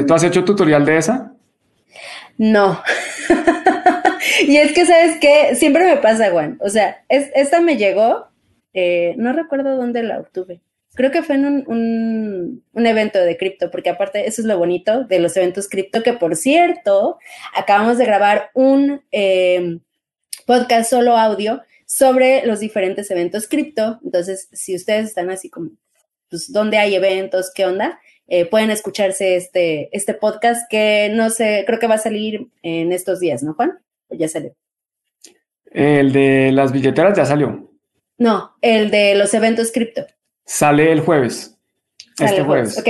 ¿Tú has hecho tutorial de esa? No. y es que, ¿sabes qué? Siempre me pasa, Juan. O sea, esta me llegó, eh, no recuerdo dónde la obtuve. Creo que fue en un, evento de cripto, porque aparte eso es lo bonito de los eventos cripto, que por cierto, acabamos de grabar un eh, podcast solo audio sobre los diferentes eventos cripto. Entonces, si ustedes están así como, pues, ¿dónde hay eventos? ¿Qué onda? Eh, pueden escucharse este, este podcast que no sé, creo que va a salir en estos días, ¿no, Juan? ¿O ya salió? El de las billeteras ya salió. No, el de los eventos cripto. Sale el jueves. este jueves. Ok.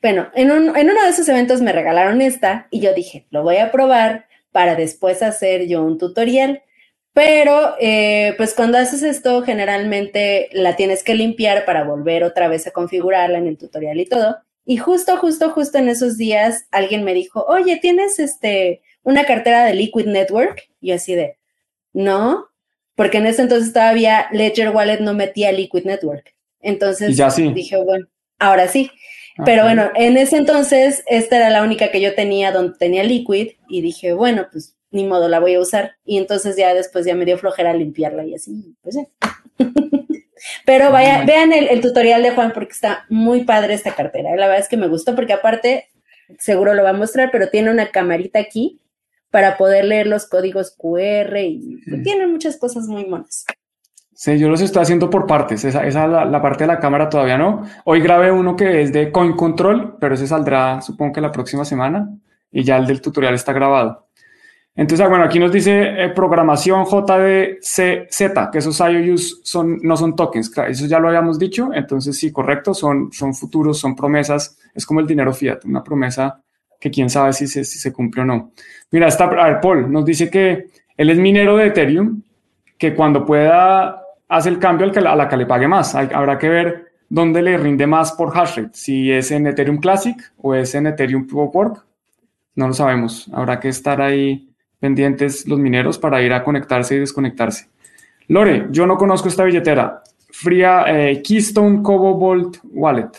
Bueno, en, un, en uno de esos eventos me regalaron esta y yo dije, lo voy a probar para después hacer yo un tutorial. Pero, eh, pues cuando haces esto, generalmente la tienes que limpiar para volver otra vez a configurarla en el tutorial y todo. Y justo, justo, justo en esos días alguien me dijo, oye, ¿tienes este una cartera de Liquid Network? Y yo así de, no, porque en ese entonces todavía Ledger Wallet no metía Liquid Network. Entonces dije, bueno, ahora sí. Pero bueno, en ese entonces esta era la única que yo tenía donde tenía Liquid y dije, bueno, pues ni modo, la voy a usar. Y entonces ya después ya me dio flojera limpiarla y así, pues ya. Pero vaya, vean el, tutorial de Juan porque está muy padre esta cartera. La verdad es que me gustó porque aparte, seguro lo va a mostrar, pero tiene una camarita aquí para poder leer los códigos QR y tiene muchas cosas muy monas. Sí, yo los estoy haciendo por partes. Esa, esa la, la, parte de la cámara todavía no. Hoy grabé uno que es de Coin Control, pero ese saldrá supongo que la próxima semana y ya el del tutorial está grabado. Entonces, ah, bueno, aquí nos dice eh, programación JDCZ, que esos IOUs son, no son tokens, eso ya lo habíamos dicho, entonces sí, correcto, son, son futuros, son promesas, es como el dinero fiat, una promesa que quién sabe si se, si se cumple o no. Mira, está, a ver, Paul nos dice que él es minero de Ethereum, que cuando pueda hace el cambio a la que le pague más. habrá que ver dónde le rinde más por hash rate, si es en Ethereum Classic o es en Ethereum Work, no lo sabemos, habrá que estar ahí pendientes los mineros para ir a conectarse y desconectarse. Lore, yo no conozco esta billetera. Fría eh, Keystone Cobalt Wallet.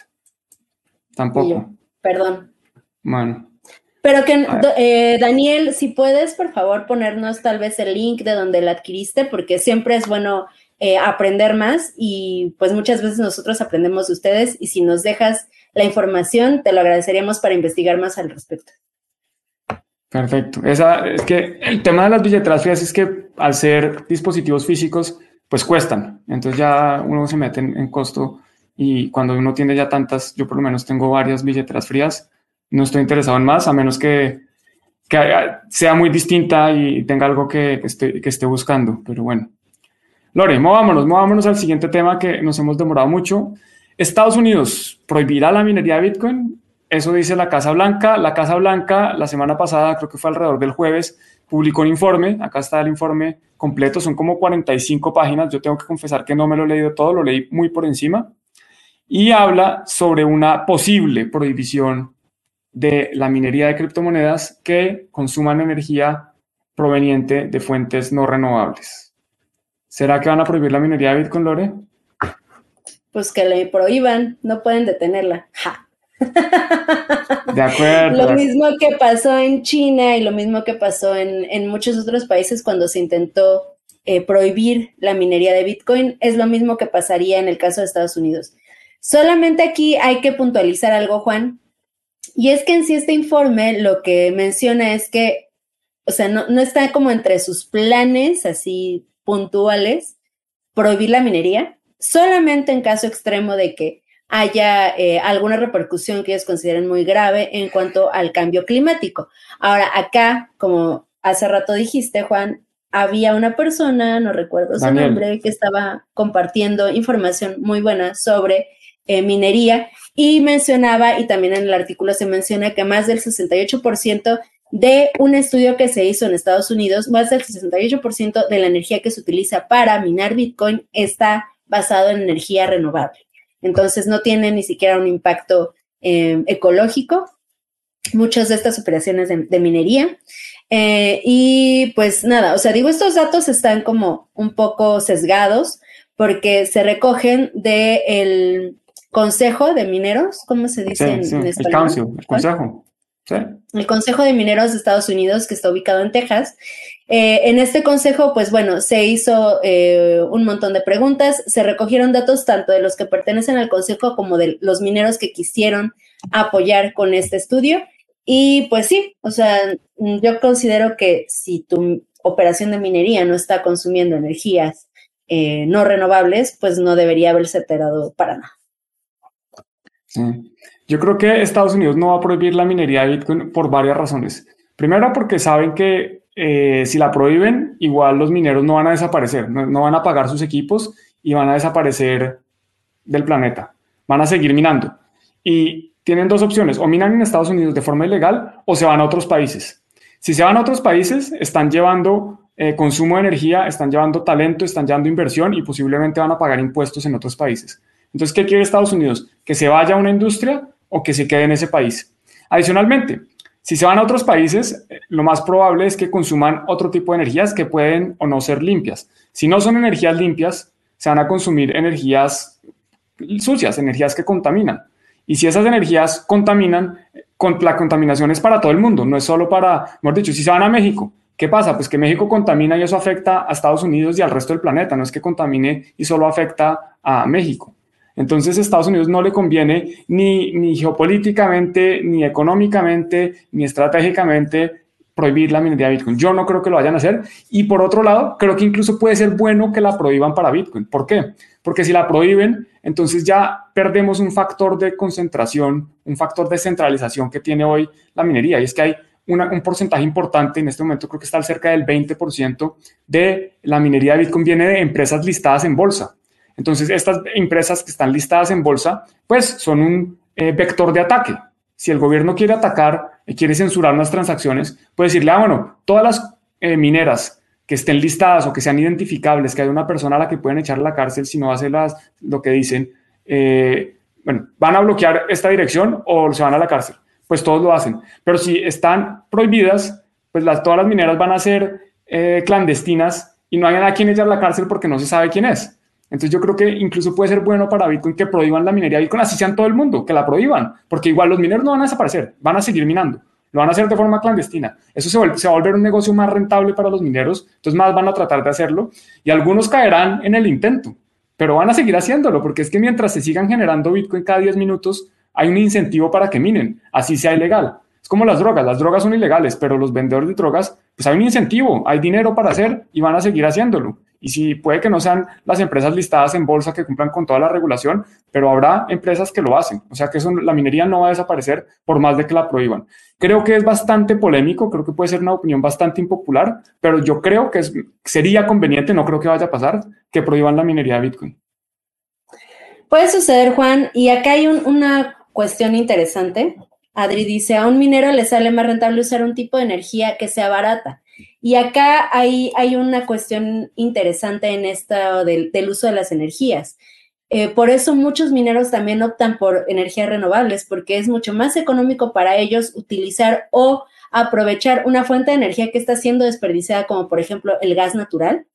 Tampoco. perdón. Bueno. Pero que, eh, Daniel, si puedes, por favor, ponernos tal vez el link de donde la adquiriste, porque siempre es bueno eh, aprender más y pues muchas veces nosotros aprendemos de ustedes y si nos dejas la información, te lo agradeceríamos para investigar más al respecto. Perfecto. Esa, es que el tema de las billeteras frías es que al ser dispositivos físicos, pues cuestan. Entonces ya uno se mete en, costo y cuando uno tiene ya tantas, yo por lo menos tengo varias billeteras frías, no estoy interesado en más, a menos que, sea muy distinta y tenga algo que, esté, que esté buscando. Pero bueno. Lore, movámonos, movámonos al siguiente tema que nos hemos demorado mucho. Estados Unidos prohibirá la minería de Bitcoin eso dice la Casa Blanca. La Casa Blanca la semana pasada, creo que fue alrededor del jueves, publicó un informe. Acá está el informe completo, son como 45 páginas. Yo tengo que confesar que no me lo he leído todo, lo leí muy por encima. Y habla sobre una posible prohibición de la minería de criptomonedas que consuman energía proveniente de fuentes no renovables. ¿Será que van a prohibir la minería de Bitcoin, Lore? Pues que le prohíban, no pueden detenerla. Ja. De acuerdo. lo mismo que pasó en China y lo mismo que pasó en, muchos otros países cuando se intentó eh, prohibir la minería de Bitcoin, es lo mismo que pasaría en el caso de Estados Unidos. Solamente aquí hay que puntualizar algo, Juan, y es que en sí este informe lo que menciona es que, o sea, no, no está como entre sus planes así puntuales prohibir la minería, solamente en caso extremo de que haya eh, alguna repercusión que ellos consideren muy grave en cuanto al cambio climático. Ahora, acá, como hace rato dijiste, Juan, había una persona, no recuerdo su nombre, que estaba compartiendo información muy buena sobre eh, minería y mencionaba, y también en el artículo se menciona que más del 68% de un estudio que se hizo en Estados Unidos, más del 68% de la energía que se utiliza para minar Bitcoin está basado en energía renovable. Entonces no tiene ni siquiera un impacto eh, ecológico muchas de estas operaciones de, minería. Eh, y pues nada, o sea, digo, estos datos están como un poco sesgados porque se recogen del Consejo de Mineros, ¿cómo se dice en, español? El Council, el Consejo. El Consejo de Mineros de Estados Unidos, que está ubicado en Texas. Eh, en este consejo, pues bueno, se hizo eh, un montón de preguntas, se recogieron datos tanto de los que pertenecen al consejo como de los mineros que quisieron apoyar con este estudio. Y pues sí, o sea, yo considero que si tu operación de minería no está consumiendo energías eh, no renovables, pues no debería haberse alterado para nada. Sí. Yo creo que Estados Unidos no va a prohibir la minería de Bitcoin por varias razones. Primero, porque saben que eh, si la prohíben, igual los mineros no van a desaparecer, no, van a pagar sus equipos y van a desaparecer del planeta. Van a seguir minando. Y tienen dos opciones, o minan en Estados Unidos de forma ilegal o se van a otros países. Si se van a otros países, están llevando eh, consumo de energía, están llevando talento, están llevando inversión y posiblemente van a pagar impuestos en otros países. Entonces, ¿qué quiere Estados Unidos? Que se vaya a una industria o que se quede en ese país. Adicionalmente, si se van a otros países, eh, lo más probable es que consuman otro tipo de energías que pueden o no ser limpias. Si no son energías limpias, se van a consumir energías sucias, energías que contaminan. Y si esas energías contaminan, la contaminación es para todo el mundo, no es solo para, mejor dicho, si se van a México, ¿qué pasa? Pues que México contamina y eso afecta a Estados Unidos y al resto del planeta, no es que contamine y solo afecta a México. Entonces, a Estados Unidos no le conviene ni, geopolíticamente, ni económicamente, ni estratégicamente prohibir la minería de Bitcoin. Yo no creo que lo vayan a hacer. Y por otro lado, creo que incluso puede ser bueno que la prohíban para Bitcoin. ¿Por qué? Porque si la prohíben, entonces ya perdemos un factor de concentración, un factor de centralización que tiene hoy la minería. Y es que hay un porcentaje importante, en este momento creo que está cerca del 20% de la minería de Bitcoin viene de empresas listadas en bolsa. Entonces, estas empresas que están listadas en bolsa, pues son un eh, vector de ataque. Si el gobierno quiere atacar, y quiere censurar unas transacciones, puede decirle, ah, bueno, todas las eh, mineras que estén listadas o que sean identificables, que hay una persona a la que pueden echar a la cárcel si no hace las, lo que dicen, eh, bueno, van a bloquear esta dirección o se van a la cárcel. Pues todos lo hacen. Pero si están prohibidas, pues las, todas las mineras van a ser clandestinas y no hay a quien echar a la cárcel porque no se sabe quién es. Entonces yo creo que incluso puede ser bueno para Bitcoin que prohíban la minería Bitcoin, así sean todo el mundo, que la prohíban, porque igual los mineros no van a desaparecer, van a seguir minando, lo van a hacer de forma clandestina. Eso se, se va a volver un negocio más rentable para los mineros, entonces más van a tratar de hacerlo y algunos caerán en el intento, pero van a seguir haciéndolo, porque es que mientras se sigan generando Bitcoin cada 10 minutos, hay un incentivo para que minen, así sea ilegal. Es como las drogas, las drogas son ilegales, pero los vendedores de drogas, pues hay un incentivo, hay dinero para hacer y van a seguir haciéndolo. Y si puede que no sean las empresas listadas en bolsa que cumplan con toda la regulación, pero habrá empresas que lo hacen. O sea que la minería no va a desaparecer por más de que la prohíban. Creo que es bastante polémico, creo que puede ser una opinión bastante impopular, pero yo creo que sería conveniente, no creo que vaya a pasar, que prohíban la minería de Bitcoin. Puede suceder, Juan, y acá hay una cuestión interesante. Adri dice, a un minero le sale más rentable usar un tipo de energía que sea barata. Y acá hay, hay una cuestión interesante en esto del, uso de las energías. Eh, por eso muchos mineros también optan por energías renovables, porque es mucho más económico para ellos utilizar o aprovechar una fuente de energía que está siendo desperdiciada, como por ejemplo el gas natural,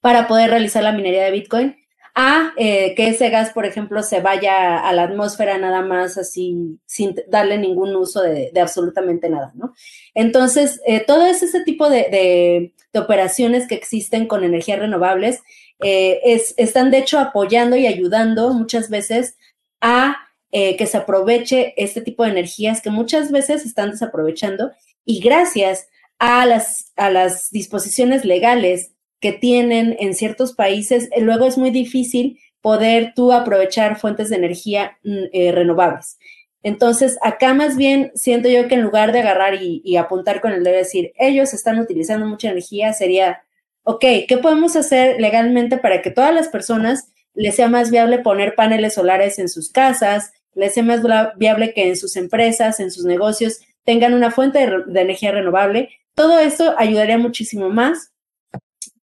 para poder realizar la minería de Bitcoin, a eh, que ese gas, por ejemplo, se vaya a la atmósfera nada más así, sin darle ningún uso de, absolutamente nada, ¿no? Entonces, eh, todo ese tipo de, operaciones que existen con energías renovables eh, es, están, de hecho, apoyando y ayudando muchas veces a que se aproveche este tipo de energías que muchas veces están desaprovechando y gracias a las, a las disposiciones legales que tienen en ciertos países, eh, luego es muy difícil poder tú aprovechar fuentes de energía mm, eh, renovables. Entonces, acá más bien siento yo que en lugar de agarrar y, apuntar con el dedo decir, ellos están utilizando mucha energía, sería, ok, ¿qué podemos hacer legalmente para que todas las personas les sea más viable poner paneles solares en sus casas, les sea más viable que en sus empresas, en sus negocios, tengan una fuente de, de energía renovable? Todo esto ayudaría muchísimo más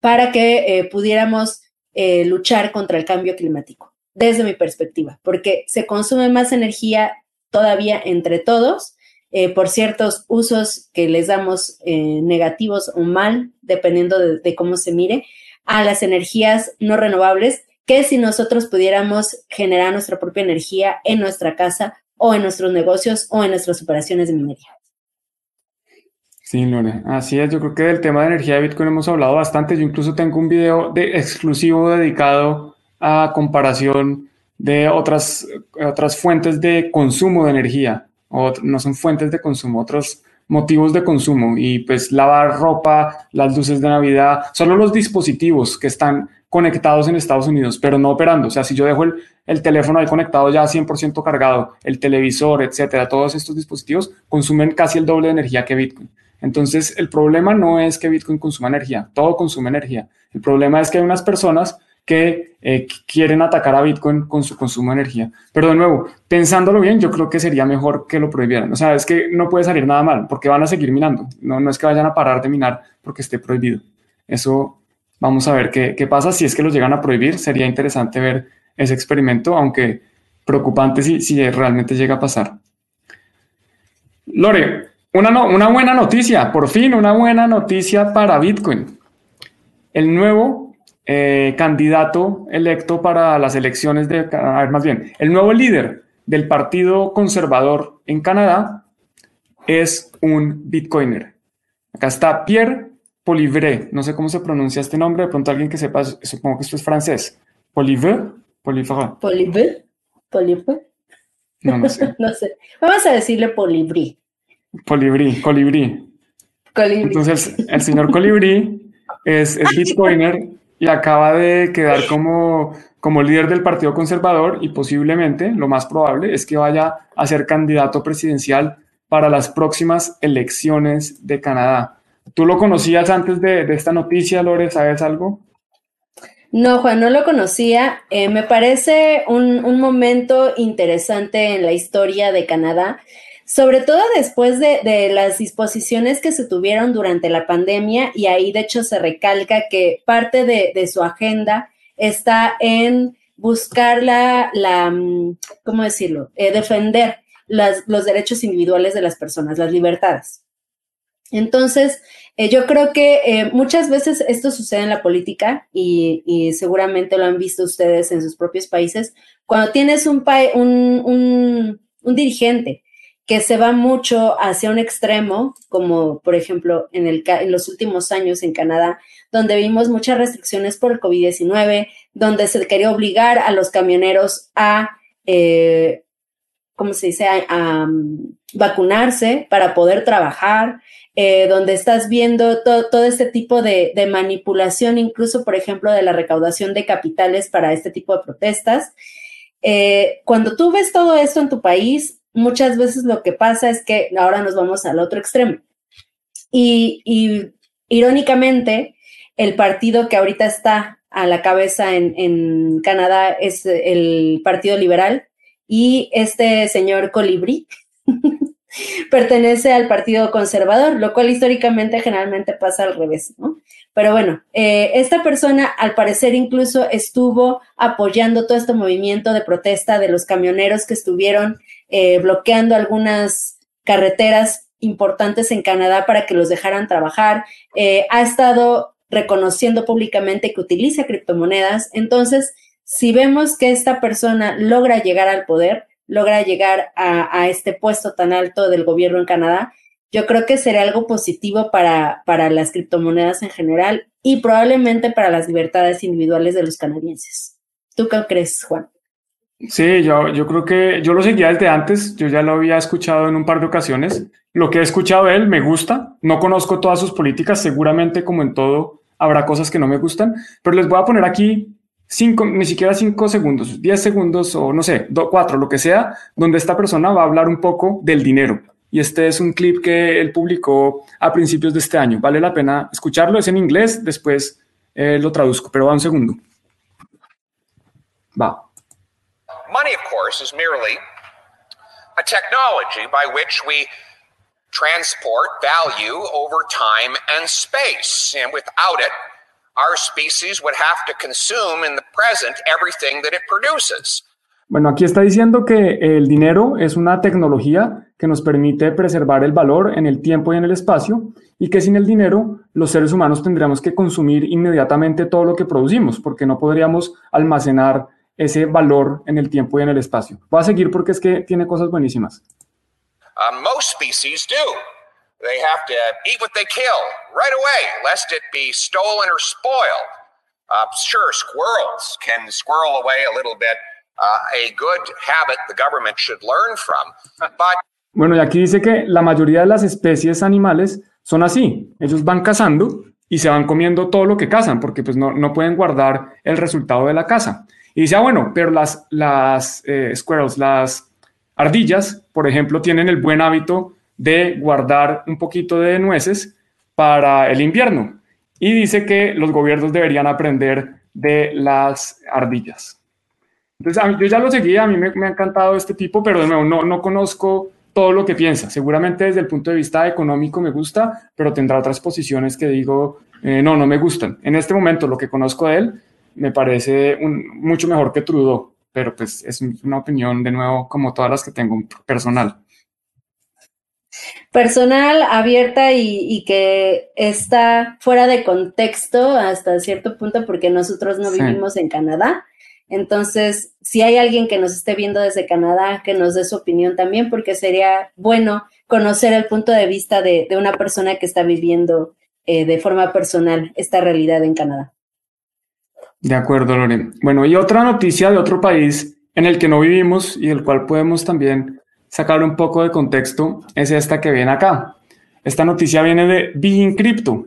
para que eh, pudiéramos eh, luchar contra el cambio climático, desde mi perspectiva, porque se consume más energía todavía entre todos eh, por ciertos usos que les damos negativos o mal, dependiendo de, cómo se mire, a las energías no renovables que si nosotros pudiéramos generar nuestra propia energía en nuestra casa o en nuestros negocios o en nuestras operaciones de minería. Sí, Lore, así es. Yo creo que del tema de energía de Bitcoin hemos hablado bastante. Yo incluso tengo un video de, exclusivo dedicado a comparación de otras, otras fuentes de consumo de energía. No son fuentes de consumo, otros motivos de consumo. Y pues lavar ropa, las luces de Navidad, solo los dispositivos que están conectados en Estados Unidos, pero no operando. O sea, si yo dejo el, el teléfono ahí conectado ya 100% cargado, el televisor, etcétera, todos estos dispositivos consumen casi el doble de energía que Bitcoin. Entonces, el problema no es que Bitcoin consuma energía, todo consume energía. El problema es que hay unas personas que eh, quieren atacar a Bitcoin con su consumo de energía. Pero de nuevo, pensándolo bien, yo creo que sería mejor que lo prohibieran. O sea, es que no puede salir nada mal porque van a seguir minando. No, no es que vayan a parar de minar porque esté prohibido. Eso vamos a ver qué, pasa si es que lo llegan a prohibir. Sería interesante ver ese experimento, aunque preocupante si, si realmente llega a pasar. Lore, una, buena noticia, por fin, una buena noticia para Bitcoin. El nuevo eh, candidato electo para las elecciones de, a ver, más bien, el nuevo líder del Partido Conservador en Canadá es un Bitcoiner. Acá está Pierre Polivré, no sé cómo se pronuncia este nombre, de pronto alguien que sepa, supongo que esto es francés. Polivré, Polivré. Polivré, Polivré. No, no sé. no sé. Vamos a decirle Polibrí. Colibrí, colibrí. Entonces, el señor Colibrí es, bitcoiner y acaba de quedar como, como líder del Partido Conservador y posiblemente, lo más probable, es que vaya a ser candidato presidencial para las próximas elecciones de Canadá. ¿Tú lo conocías antes de, esta noticia, Lore? ¿Sabes algo? No, Juan, no lo conocía. Eh, me parece un, un momento interesante en la historia de Canadá sobre todo después de, las disposiciones que se tuvieron durante la pandemia y ahí de hecho se recalca que parte de, su agenda está en buscar la, mm, ¿cómo decirlo?, eh, defender los derechos individuales de las personas, las libertades. Entonces, eh, yo creo que eh, muchas veces esto sucede en la política y, seguramente lo han visto ustedes en sus propios países. Cuando tienes un, un, un dirigente que se va mucho hacia un extremo, como por ejemplo en, el, los últimos años en Canadá, donde vimos muchas restricciones por el COVID-19, donde se quería obligar a los camioneros a, eh, ¿cómo se dice?, a, mm, vacunarse para poder trabajar, eh, donde estás viendo todo este tipo de, manipulación, incluso, por ejemplo, de la recaudación de capitales para este tipo de protestas. Eh, cuando tú ves todo esto en tu país, muchas veces lo que pasa es que ahora nos vamos al otro extremo. Y, irónicamente, el partido que ahorita está a la cabeza en, Canadá es el Partido Liberal y este señor Colibrí pertenece al Partido Conservador, lo cual históricamente generalmente pasa al revés, ¿no? Pero bueno, eh, esta persona al parecer incluso estuvo apoyando todo este movimiento de protesta de los camioneros que estuvieron eh, bloqueando algunas carreteras importantes en Canadá para que los dejaran trabajar. Eh, ha estado reconociendo públicamente que utiliza criptomonedas. Entonces, si vemos que esta persona logra llegar al poder, logra llegar a, este puesto tan alto del gobierno en Canadá, yo creo que será algo positivo para, para las criptomonedas en general y probablemente para las libertades individuales de los canadienses. ¿Tú qué crees, Juan? Sí, yo, creo que yo lo seguía desde antes, yo ya lo había escuchado en un par de ocasiones. Lo que he escuchado de él me gusta, no conozco todas sus políticas, seguramente como en todo habrá cosas que no me gustan, pero les voy a poner aquí cinco, ni siquiera cinco segundos, diez segundos o no sé, cuatro, lo que sea, donde esta persona va a hablar un poco del dinero. Y este es un clip que él publicó a principios de este año. Vale la pena escucharlo, es en inglés, después eh, lo traduzco, pero va un segundo. Va. Money, of course, is merely a technology by which we transport value over time and space. And without it, our species would have to consume in the present everything that it produces. Bueno, aquí está diciendo que el dinero es una tecnología que nos permite preservar el valor en el tiempo y en el espacio y que sin el dinero los seres humanos tendríamos que consumir inmediatamente todo lo que producimos porque no podríamos almacenar ese valor en el tiempo y en el espacio. Voy a seguir porque es que tiene cosas buenísimas. Uh, most species do. They have to eat what they kill right away, lest it be stolen or spoiled. Uh, sure, squirrels can squirrel away a little bit. Uh, a good habit the government should learn from. But bueno, y aquí dice que la mayoría de las especies animales son así. Ellos van cazando y se van comiendo todo lo que cazan, porque pues no, no pueden guardar el resultado de la caza. Y dice, ah, bueno, pero las, las eh, squirrels, las ardillas, por ejemplo, tienen el buen hábito de guardar un poquito de nueces para el invierno. Y dice que los gobiernos deberían aprender de las ardillas. Entonces, yo ya lo seguía, a mí me, ha encantado este tipo, pero de nuevo, no, no conozco todo lo que piensa. Seguramente desde el punto de vista económico me gusta, pero tendrá otras posiciones que digo, eh, no, no me gustan. En este momento lo que conozco de él me parece un, mucho mejor que Trudeau, pero pues es una opinión de nuevo como todas las que tengo personal personal, abierta y, que está fuera de contexto hasta cierto punto porque nosotros no vivimos en Canadá. Entonces, si hay alguien que nos esté viendo desde Canadá, que nos dé su opinión también, porque sería bueno conocer el punto de vista de, una persona que está viviendo eh, de forma personal esta realidad en Canadá. De acuerdo, Lore. Bueno, y otra noticia de otro país en el que no vivimos y del cual podemos también sacar un poco de contexto es esta que viene acá. Esta noticia viene de Being Crypto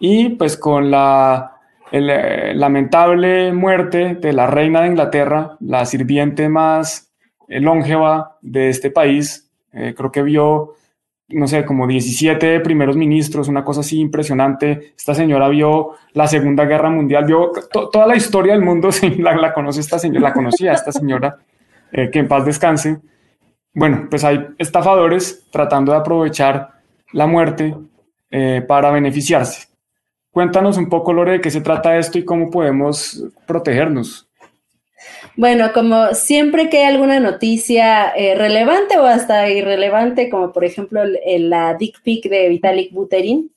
y pues con la eh, lamentable muerte de la reina de Inglaterra, la sirviente más eh, longeva de este país, eh, creo que vio, no sé, como 17 primeros ministros, una cosa así impresionante. Esta señora vio la Segunda Guerra Mundial, vio toda la historia del mundo, la, la conoce esta señora, la conocía esta señora, que en paz descanse. Bueno, pues hay estafadores tratando de aprovechar la muerte eh, para beneficiarse. Cuéntanos un poco, Lore, de qué se trata esto y cómo podemos protegernos. Bueno, como siempre que hay alguna noticia eh, relevante o hasta irrelevante, como por ejemplo la dick pic de Vitalik Buterin,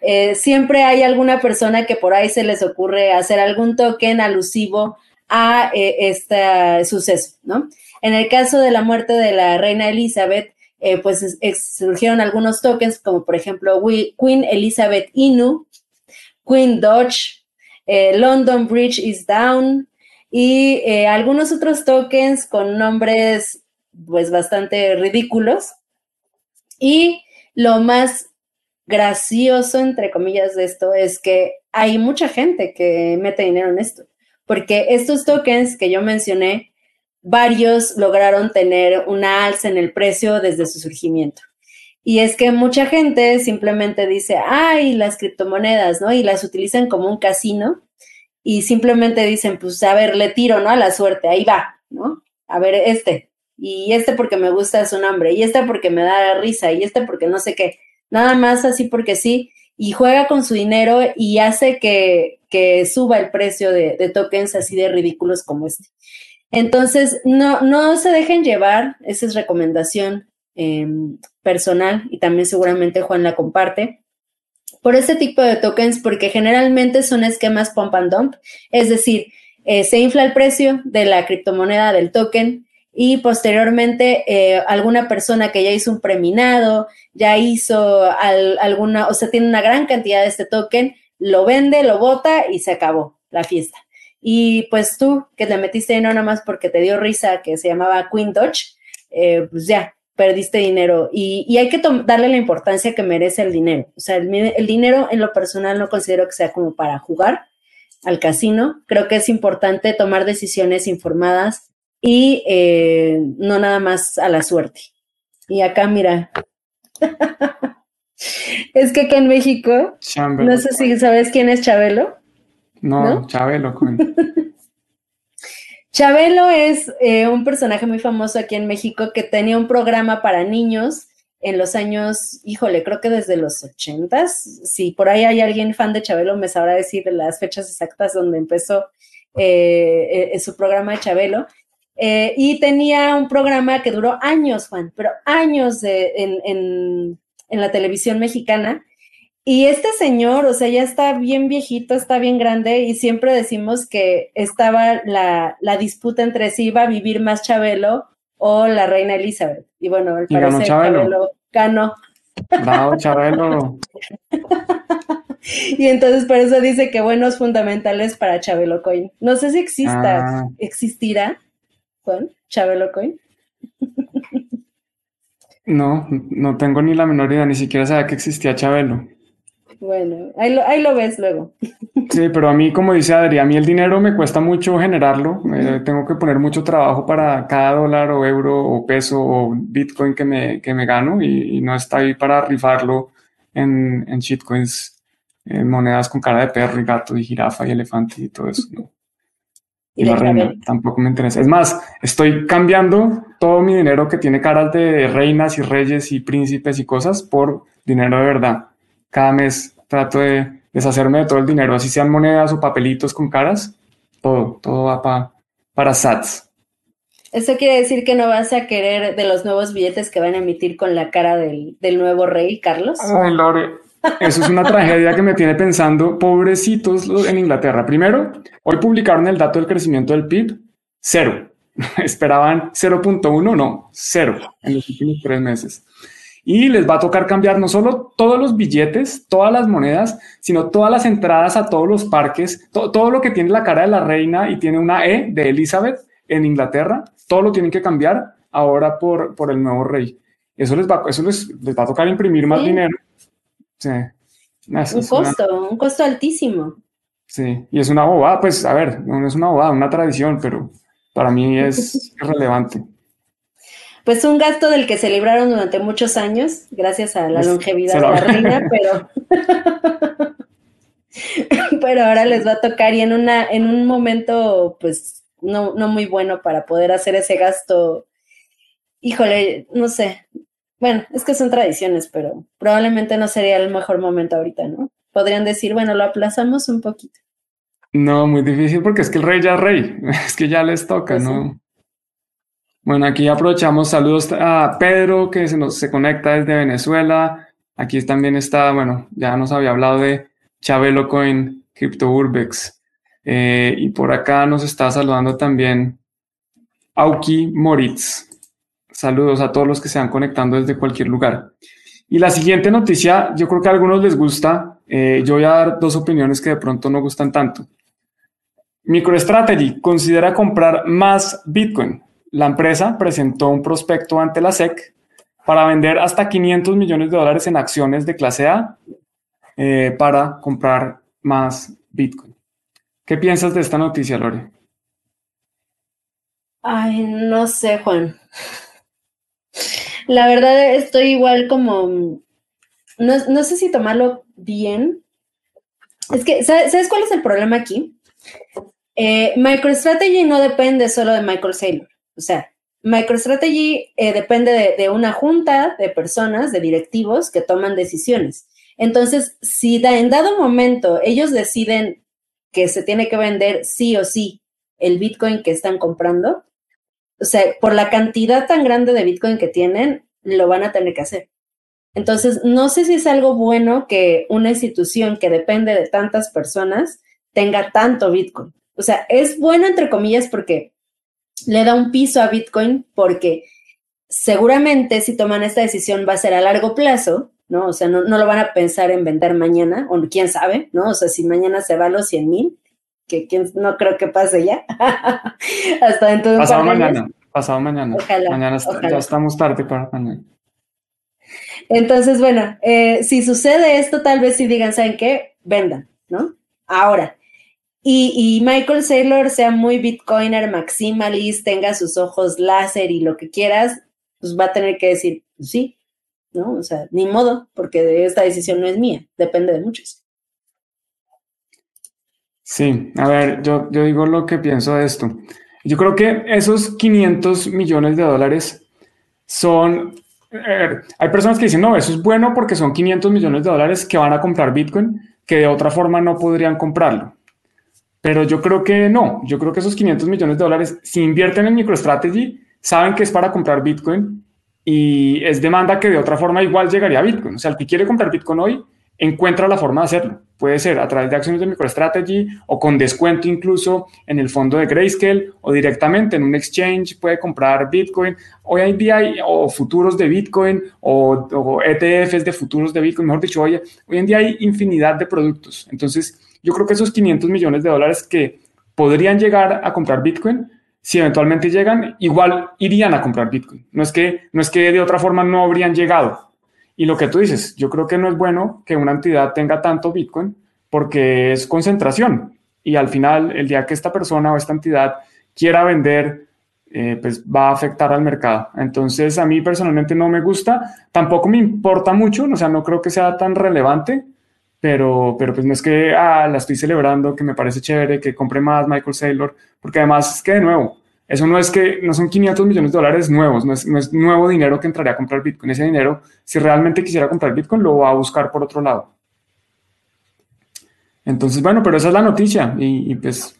eh, siempre hay alguna persona que por ahí se les ocurre hacer algún token alusivo a este suceso, ¿no? En el caso de la muerte de la reina Elizabeth, eh, pues surgieron algunos tokens, como por ejemplo Queen Elizabeth Inu, Queen Dodge, eh, London Bridge is Down y eh, algunos otros tokens con nombres pues bastante ridículos. Y lo más gracioso, entre comillas, de esto es que hay mucha gente que mete dinero en esto, porque estos tokens que yo mencioné varios lograron tener una alza en el precio desde su surgimiento. Y es que mucha gente simplemente dice, ay, las criptomonedas, ¿no? Y las utilizan como un casino y simplemente dicen, pues a ver, le tiro, ¿no? A la suerte, ahí va, ¿no? A ver, este, y este porque me gusta su nombre, y este porque me da risa, y este porque no sé qué, nada más así porque sí, y juega con su dinero y hace que, suba el precio de, de tokens así de ridículos como este. Entonces, no, no se dejen llevar, esa es recomendación em, personal y también seguramente Juan la comparte, por este tipo de tokens porque generalmente son esquemas pump and dump, es decir, eh, se infla el precio de la criptomoneda del token y posteriormente eh, alguna persona que ya hizo un preminado, ya hizo alguna, o sea, tiene una gran cantidad de este token, lo vende, lo bota y se acabó la fiesta. Y pues tú, que te metiste no nada más porque te dio risa, que se llamaba Queen Dodge, eh, pues ya, perdiste dinero. Y, hay que darle la importancia que merece el dinero. O sea, el, dinero en lo personal no considero que sea como para jugar al casino. Creo que es importante tomar decisiones informadas y eh, no nada más a la suerte. Y acá, mira. es que acá en México, no sé si sabes quién es Chabelo. No, Chabelo. Chabelo es eh, un personaje muy famoso aquí en México que tenía un programa para niños en los años, híjole, creo que desde los ochentas. Si por ahí hay alguien fan de Chabelo, me sabrá decir las fechas exactas donde empezó eh, eh, su programa de Chabelo. Y tenía un programa que duró años, Juan, pero años en, la televisión mexicana. Y este señor, o sea, ya está bien viejito, está bien grande y siempre decimos que estaba la, disputa entre si iba a vivir más Chabelo o la reina Elizabeth. Y bueno, al parecer Chabelo ganó. Chabelo. y entonces por eso dice que buenos fundamentales para Chabelo Coin. No sé si exista, ah. existirá, Juan, Chabelo Coin. no, no tengo ni la menor idea, ni siquiera sabía que existía Chabelo. Bueno, ahí lo, ahí lo ves luego. Sí, pero a mí, como dice Adri, a mí el dinero me cuesta mucho generarlo. tengo que poner mucho trabajo para cada dólar o euro o peso o bitcoin que me, que me gano y, no está ahí para rifarlo en, en shitcoins, en monedas con cara de perro y gato y jirafa y elefante y todo eso. Y, la reina tampoco me interesa. Es más, estoy cambiando todo mi dinero que tiene caras de reinas y reyes y príncipes y cosas por dinero de verdad. Cada mes trato de deshacerme de todo el dinero, así sean monedas o papelitos con caras, todo, todo va para SATS. Eso quiere decir que no vas a querer de los nuevos billetes que van a emitir con la cara del, nuevo rey, Carlos. Ay, Lore, eso es una tragedia que me tiene pensando, pobrecitos en Inglaterra. Primero, hoy publicaron el dato del crecimiento del PIB, cero. Esperaban 0.1, no, cero en los últimos tres meses y les va a tocar cambiar no solo todos los billetes, todas las monedas, sino todas las entradas a todos los parques, todo lo que tiene la cara de la reina y tiene una E de Elizabeth en Inglaterra, todo lo tienen que cambiar ahora por, por el nuevo rey. Eso les va, eso les, va a tocar imprimir más dinero. un costo, un costo altísimo. Sí, y es una bobada, pues a ver, no es una bobada, una tradición, pero para mí es relevante pues un gasto del que se libraron durante muchos años, gracias a la longevidad de la reina, pero, pero ahora les va a tocar y en una, en un momento, pues, no, no muy bueno para poder hacer ese gasto. Híjole, no sé. Bueno, es que son tradiciones, pero probablemente no sería el mejor momento ahorita, ¿no? Podrían decir, bueno, lo aplazamos un poquito. No, muy difícil porque es que el rey ya es rey, es que ya les toca, pues ¿no? Bueno, aquí aprovechamos saludos a Pedro que se nos conecta desde Venezuela. Aquí también está, bueno, ya nos había hablado de Chabelo Coin, Crypto Urbex. Eh, y por acá nos está saludando también Auki Moritz. Saludos a todos los que se van conectando desde cualquier lugar. Y la siguiente noticia, yo creo que a algunos les gusta. Eh, yo voy a dar dos opiniones que de pronto no gustan tanto. MicroStrategy considera comprar más Bitcoin la empresa presentó un prospecto ante la SEC para vender hasta 500 millones de dólares en acciones de clase A eh, para comprar más Bitcoin. ¿Qué piensas de esta noticia, Lore? Ay, no sé, Juan. La verdad estoy igual como... No, sé si tomarlo bien. Es que, ¿sabes, cuál es el problema aquí? Eh, MicroStrategy no depende solo de Michael Saylor. O sea, MicroStrategy eh, depende de, una junta de personas, de directivos que toman decisiones. Entonces, si en dado momento ellos deciden que se tiene que vender sí o sí el Bitcoin que están comprando, o sea, por la cantidad tan grande de Bitcoin que tienen, lo van a tener que hacer. Entonces, no sé si es algo bueno que una institución que depende de tantas personas tenga tanto Bitcoin. O sea, es bueno entre comillas porque le da un piso a Bitcoin porque seguramente si toman esta decisión va a ser a largo plazo, ¿no? O sea, no, lo van a pensar en vender mañana, o quién sabe, ¿no? O sea, si mañana se va a los 100 mil, que no creo que pase ya, hasta dentro de un Pasado mañana, pasado mañana. mañana ya estamos tarde para mañana. Entonces, bueno, eh, si sucede esto, tal vez si digan, ¿saben qué? Vendan, ¿no? Ahora, y, Michael Saylor sea muy bitcoiner, maximalist, tenga sus ojos láser y lo que quieras, pues va a tener que decir, pues sí, ¿no? O sea, ni modo, porque esta decisión no es mía, depende de muchos. Sí, a ver, yo, digo lo que pienso de esto. Yo creo que esos 500 millones de dólares son... Hay personas que dicen, no, eso es bueno porque son 500 millones de dólares que van a comprar Bitcoin, que de otra forma no podrían comprarlo. Pero yo creo que no, yo creo que esos 500 millones de dólares, si invierten en MicroStrategy, saben que es para comprar Bitcoin y es demanda que de otra forma igual llegaría a Bitcoin. O sea, el que quiere comprar Bitcoin hoy encuentra la forma de hacerlo. Puede ser a través de acciones de MicroStrategy o con descuento incluso en el fondo de Grayscale o directamente en un exchange puede comprar Bitcoin. Hoy en día hay o futuros de Bitcoin o, ETFs de futuros de Bitcoin. Mejor dicho, hoy, hoy en día hay infinidad de productos. Entonces, yo creo que esos 500 millones de dólares que podrían llegar a comprar Bitcoin, si eventualmente llegan, igual irían a comprar Bitcoin. No es que, no es que de otra forma no habrían llegado. Y lo que tú dices, yo creo que no es bueno que una entidad tenga tanto Bitcoin porque es concentración. Y al final, el día que esta persona o esta entidad quiera vender, eh, pues va a afectar al mercado. Entonces, a mí personalmente no me gusta, tampoco me importa mucho, o sea, no creo que sea tan relevante, pero, pero pues no es que ah, la estoy celebrando, que me parece chévere, que compre más Michael Saylor, porque además es que de nuevo, eso no es que, no son 500 millones de dólares nuevos, no es, no es nuevo dinero que entraría a comprar Bitcoin. Ese dinero, si realmente quisiera comprar Bitcoin, lo va a buscar por otro lado. Entonces, bueno, pero esa es la noticia y, pues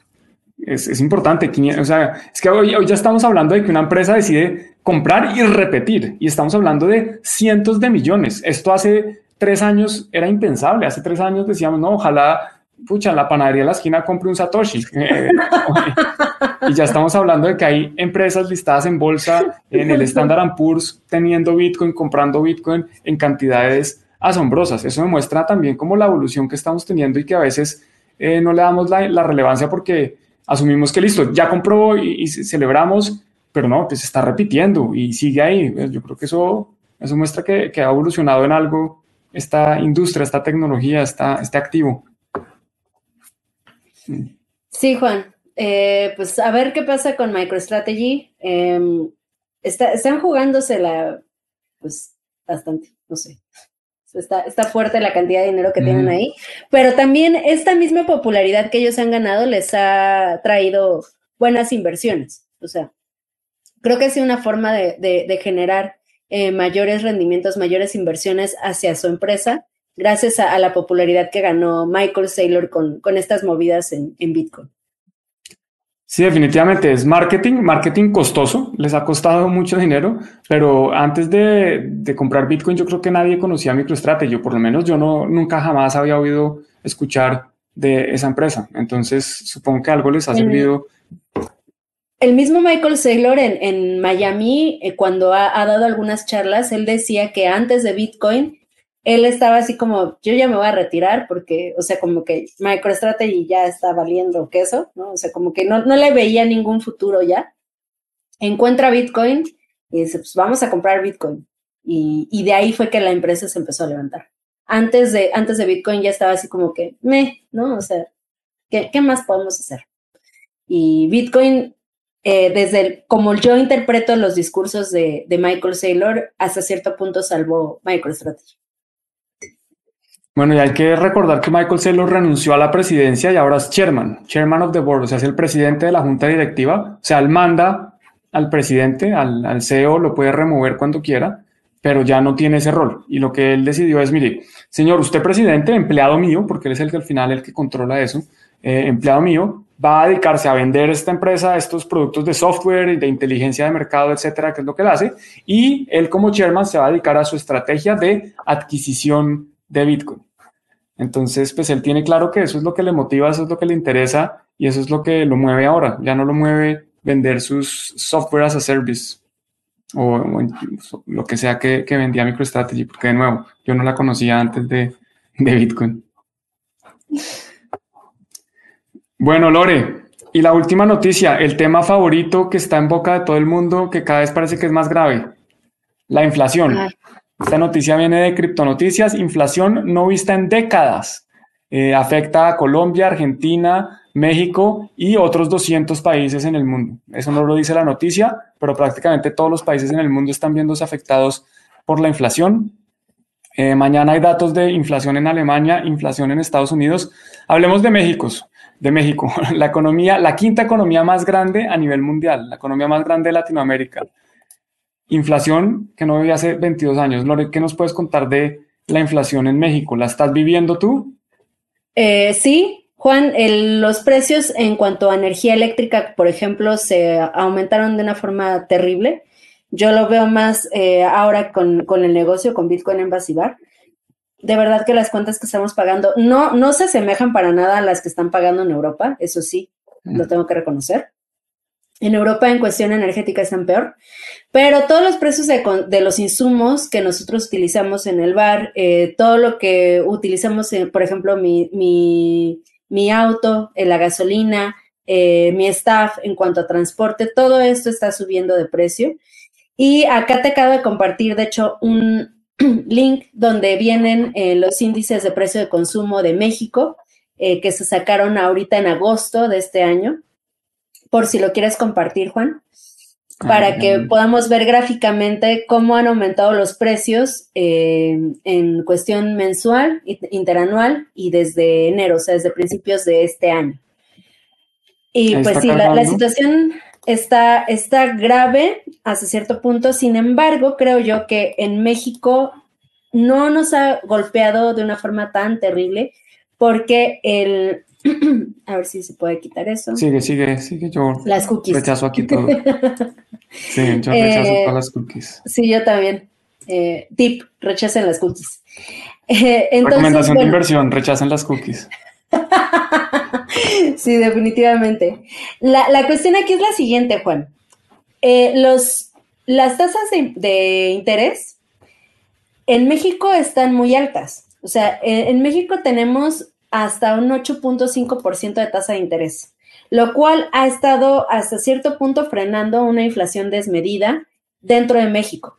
es, es, importante. O sea, es que hoy, hoy ya estamos hablando de que una empresa decide comprar y repetir y estamos hablando de cientos de millones. Esto hace tres años era impensable. Hace tres años decíamos, no, ojalá, pucha, la panadería de la esquina compre un Satoshi. y ya estamos hablando de que hay empresas listadas en bolsa, en el Standard Poor's, teniendo Bitcoin, comprando Bitcoin en cantidades asombrosas. Eso demuestra también como la evolución que estamos teniendo y que a veces eh, no le damos la, relevancia porque asumimos que listo, ya compró y, celebramos, pero no, pues se está repitiendo y sigue ahí. Yo creo que eso, eso muestra que, que ha evolucionado en algo esta industria, esta tecnología, está, este activo. Sí, Juan. Eh, pues a ver qué pasa con MicroStrategy. Em, están jugándosela, pues bastante, no sé. Está, está, fuerte la cantidad de dinero que tienen ahí, pero también esta misma popularidad que ellos han ganado les ha traído buenas inversiones. O sea, creo que es una forma de, de generar eh, mayores rendimientos, mayores inversiones hacia su empresa, gracias a, la popularidad que ganó Michael Saylor con, con estas movidas en, Bitcoin. Sí, definitivamente es marketing, marketing costoso, les ha costado mucho dinero, pero antes de, comprar Bitcoin yo creo que nadie conocía MicroStrategy, por lo menos yo no, nunca jamás había oído escuchar de esa empresa, entonces supongo que algo les ha servido el mismo Michael Saylor en, Miami, eh, cuando ha, dado algunas charlas, él decía que antes de Bitcoin, él estaba así como, yo ya me voy a retirar porque, o sea, como que MicroStrategy ya está valiendo queso, ¿no? O sea, como que no, no le veía ningún futuro ya. Encuentra Bitcoin y dice, pues vamos a comprar Bitcoin. Y, y, de ahí fue que la empresa se empezó a levantar. Antes de, antes de Bitcoin ya estaba así como que, ¿no? O sea, ¿qué, qué más podemos hacer? Y Bitcoin eh, desde como yo interpreto los discursos de, Michael Saylor, hasta cierto punto salvó MicroStrategy. Bueno, y hay que recordar que Michael Saylor renunció a la presidencia y ahora es chairman, chairman of the board, o sea, es el presidente de la junta directiva, o sea, él manda al presidente, al, al CEO, lo puede remover cuando quiera, pero ya no tiene ese rol. Y lo que él decidió es, mire, señor, usted presidente, empleado mío, porque él es el que al final el que controla eso, eh, empleado mío, va a dedicarse a vender esta empresa estos productos de software y de inteligencia de mercado, etcétera, que es lo que él hace. Y él como chairman se va a dedicar a su estrategia de adquisición de Bitcoin. Entonces, pues él tiene claro que eso es lo que le motiva, eso es lo que le interesa y eso es lo que lo mueve ahora. Ya no lo mueve vender sus software as a service o, lo que sea que, vendía MicroStrategy, porque de nuevo, yo no la conocía antes de, de Bitcoin. Bueno, Lore, y la última noticia, el tema favorito que está en boca de todo el mundo, que cada vez parece que es más grave, la inflación. Esta noticia viene de Criptonoticias, inflación no vista en décadas. Eh, afecta a Colombia, Argentina, México y otros 200 países en el mundo. Eso no lo dice la noticia, pero prácticamente todos los países en el mundo están viéndose afectados por la inflación. Eh, mañana hay datos de inflación en Alemania, inflación en Estados Unidos. Hablemos de México de México, la economía, la quinta economía más grande a nivel mundial, la economía más grande de Latinoamérica. Inflación que no vivía hace 22 años. Lore, ¿qué nos puedes contar de la inflación en México? ¿La estás viviendo tú? Eh, sí, Juan, los precios en cuanto a energía eléctrica, por ejemplo, se aumentaron de una forma terrible. Yo lo veo más eh, ahora con, el negocio, con Bitcoin en Basibar. De verdad que las cuentas que estamos pagando no, no se asemejan para nada a las que están pagando en Europa, eso sí, lo tengo que reconocer. En Europa en cuestión energética están peor, pero todos los precios de, los insumos que nosotros utilizamos en el bar, eh, todo lo que utilizamos, por ejemplo, mi, mi auto, eh, la gasolina, eh, mi staff en cuanto a transporte, todo esto está subiendo de precio. Y acá te acabo de compartir, de hecho, un link donde vienen eh, los índices de precio de consumo de México, que se sacaron ahorita en agosto de este año, por si lo quieres compartir, Juan para que podamos ver gráficamente cómo han aumentado los precios eh, en cuestión mensual, interanual y desde enero, o sea, desde principios de este año. Y pues sí, la, situación está, está grave hasta cierto punto, sin embargo, creo yo que en México no nos ha golpeado de una forma tan terrible porque el, a ver si se puede quitar eso. Sigue, sigue, sigue. Yo las cookies. rechazo aquí todo. sí, yo rechazo eh, todas las cookies. Sí, yo también. Eh, tip, rechacen las cookies. Eh, Recomendación de inversión, rechacen las cookies. sí, definitivamente. La, la, cuestión aquí es la siguiente, Juan. los, las tasas de, interés en México están muy altas. O sea, en México tenemos hasta un 8.5% de tasa de interés, lo cual ha estado hasta cierto punto frenando una inflación desmedida dentro de México.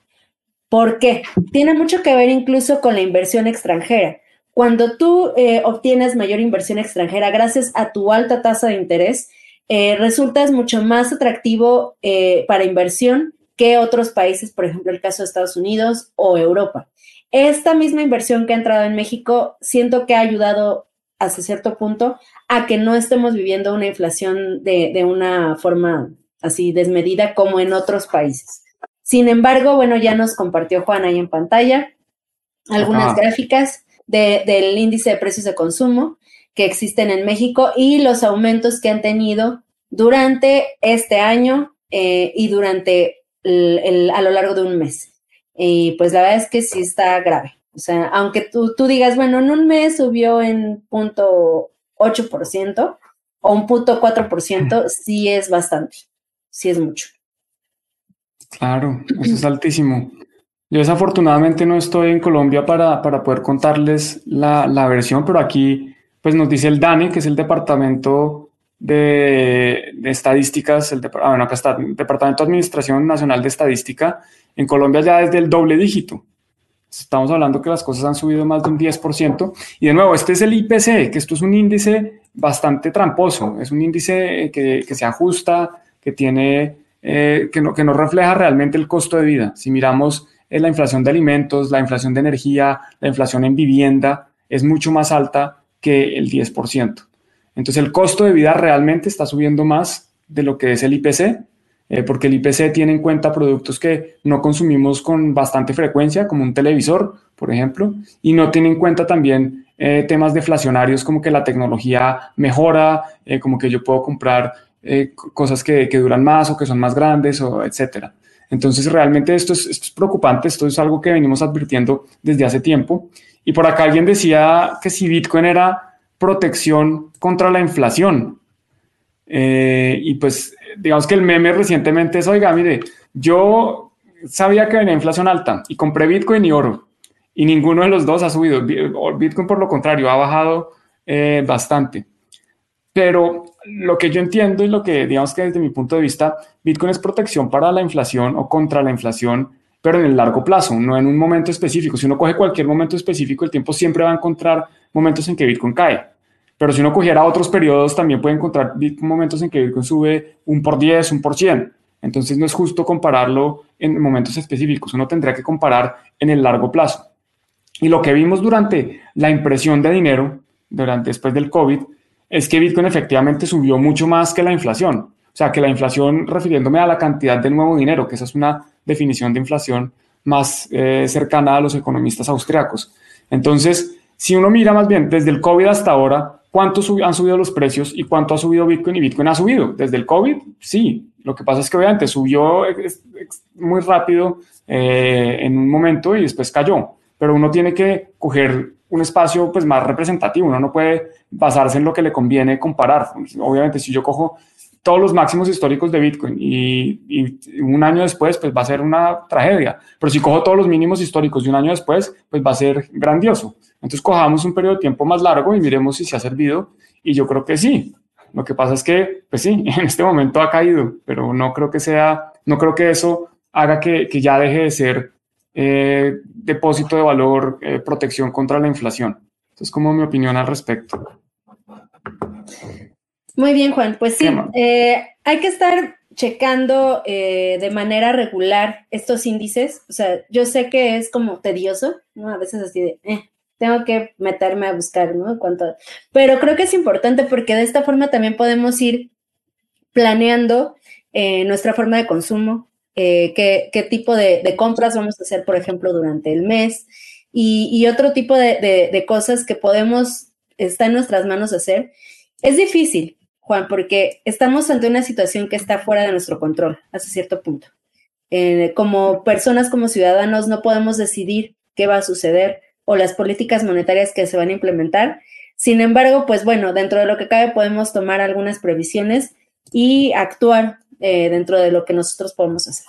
¿Por qué? Tiene mucho que ver incluso con la inversión extranjera. Cuando tú eh, obtienes mayor inversión extranjera gracias a tu alta tasa de interés, eh, resultas mucho más atractivo eh, para inversión que otros países, por ejemplo, el caso de Estados Unidos o Europa. Esta misma inversión que ha entrado en México, siento que ha ayudado hasta cierto punto a que no estemos viviendo una inflación de, una forma así desmedida como en otros países. Sin embargo, bueno, ya nos compartió Juan ahí en pantalla algunas gráficas del índice de precios de consumo que existen en México y los aumentos que han tenido durante este año eh, y durante a lo largo de un mes. Y pues la verdad es que sí está grave. O sea, aunque tú, tú digas, bueno, en un mes subió en punto 8% o un punto 4%, sí es bastante, sí es mucho. Claro, eso es altísimo. Yo desafortunadamente no estoy en Colombia para, para poder contarles la, la, versión, pero aquí pues nos dice el DANE, que es el Departamento de, Estadísticas, el, ah, bueno, acá está, Departamento de Administración Nacional de Estadística, en Colombia ya es del doble dígito. Estamos hablando que las cosas han subido más de un 10%. Y de nuevo, este es el IPC, que esto es un índice bastante tramposo. Es un índice que, que se ajusta, que tiene, eh, que, no, que no refleja realmente el costo de vida. Si miramos la inflación de alimentos, la inflación de energía, la inflación en vivienda, es mucho más alta que el 10%. Entonces el costo de vida realmente está subiendo más de lo que es el IPC eh, porque el IPC tiene en cuenta productos que no consumimos con bastante frecuencia, como un televisor, por ejemplo, y no tiene en cuenta también eh, temas deflacionarios como que la tecnología mejora, eh, como que yo puedo comprar cosas que, que, duran más o que son más grandes, o etcétera. Entonces, realmente esto es, preocupante, esto es algo que venimos advirtiendo desde hace tiempo. Y por acá alguien decía que si Bitcoin era protección contra la inflación. y pues digamos que el meme recientemente es, oiga, mire, yo sabía que venía inflación alta y compré Bitcoin y oro y ninguno de los dos ha subido. Bitcoin, por lo contrario, ha bajado eh, bastante. Pero lo que yo entiendo y lo que, digamos que desde mi punto de vista, Bitcoin es protección para la inflación o contra la inflación, pero en el largo plazo, no en un momento específico. Si uno coge cualquier momento específico, el tiempo siempre va a encontrar momentos en que Bitcoin cae. Pero si uno cogiera otros periodos, también puede encontrar momentos en que Bitcoin sube un por 10, un por 100. Entonces no es justo compararlo en momentos específicos. Uno tendría que comparar en el largo plazo. Y lo que vimos durante la impresión de dinero, durante después del COVID, es que Bitcoin efectivamente subió mucho más que la inflación. O sea, que la inflación, refiriéndome a la cantidad de nuevo dinero, que esa es una definición de inflación más eh, cercana a los economistas austriacos. Entonces, si uno mira más bien desde el COVID hasta ahora, ¿Cuánto han subido los precios y cuánto ha subido Bitcoin? Y Bitcoin ha subido. Desde el COVID, sí. Lo que pasa es que obviamente subió muy rápido eh, en un momento y después cayó. Pero uno tiene que coger un espacio pues, más representativo. Uno no puede basarse en lo que le conviene comparar. Obviamente, si yo cojo todos los máximos históricos de Bitcoin y, un año después, pues va a ser una tragedia. Pero si cojo todos los mínimos históricos de un año después, pues va a ser grandioso. Entonces cojamos un periodo de tiempo más largo y miremos si se ha servido. Y yo creo que sí. Lo que pasa es que, pues sí, en este momento ha caído, pero no creo que sea, no creo que eso haga que, que ya deje de ser eh, depósito de valor, eh, protección contra la inflación. Entonces, como mi opinión al respecto. Muy bien, Juan. Pues sí, eh, hay que estar checando de manera regular estos índices. O sea, yo sé que es como tedioso, ¿no? A veces así de, tengo que meterme a buscar, ¿no? Cuánto... Pero creo que es importante porque de esta forma también podemos ir planeando nuestra forma de consumo, eh, qué, tipo de, compras vamos a hacer, por ejemplo, durante el mes y, otro tipo de, cosas que podemos, está en nuestras manos hacer. Es difícil, Juan, porque estamos ante una situación que está fuera de nuestro control hasta cierto punto. Eh, como personas, como ciudadanos, no podemos decidir qué va a suceder o las políticas monetarias que se van a implementar. Sin embargo, pues bueno, dentro de lo que cabe podemos tomar algunas previsiones y actuar eh, dentro de lo que nosotros podemos hacer.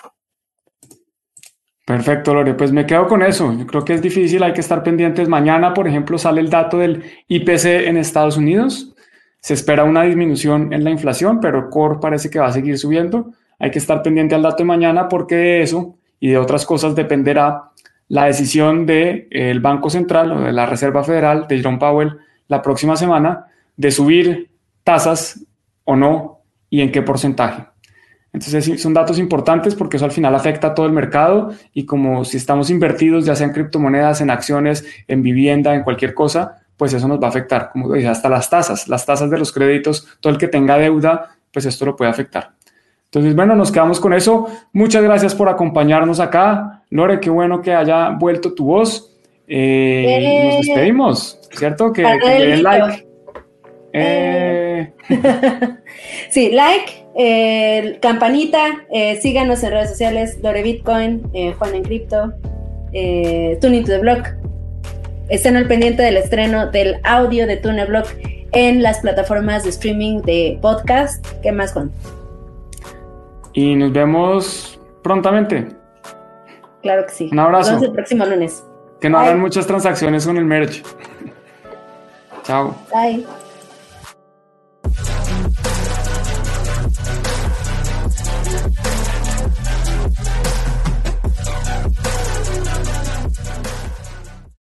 Perfecto, Lore. Pues me quedo con eso. Yo creo que es difícil, hay que estar pendientes. Mañana, por ejemplo, sale el dato del IPC en Estados Unidos. Se espera una disminución en la inflación, pero core parece que va a seguir subiendo. Hay que estar pendiente al dato de mañana porque de eso y de otras cosas dependerá la decisión del el Banco Central o de la Reserva Federal de Jerome Powell la próxima semana de subir tasas o no y en qué porcentaje. Entonces son datos importantes porque eso al final afecta a todo el mercado y como si estamos invertidos ya sea en criptomonedas, en acciones, en vivienda, en cualquier cosa, pues eso nos va a afectar, como dije, hasta las tasas, las tasas de los créditos, todo el que tenga deuda, pues esto lo puede afectar. Entonces, bueno, nos quedamos con eso. Muchas gracias por acompañarnos acá. Lore, qué bueno que haya vuelto tu voz. Eh, nos despedimos, ¿cierto? Que, que den like. Eh. sí, like, eh, campanita, síganos en redes sociales, Lore Bitcoin, Juan en Cripto, Tuning to the Block. Estén al pendiente del estreno del audio de Tune Block en las plataformas de streaming de podcast. ¿Qué más, Juan? y nos vemos prontamente. Claro que sí. Un abrazo. Nos vemos el próximo lunes. Que no hagan muchas transacciones con el merch. Chao. Bye.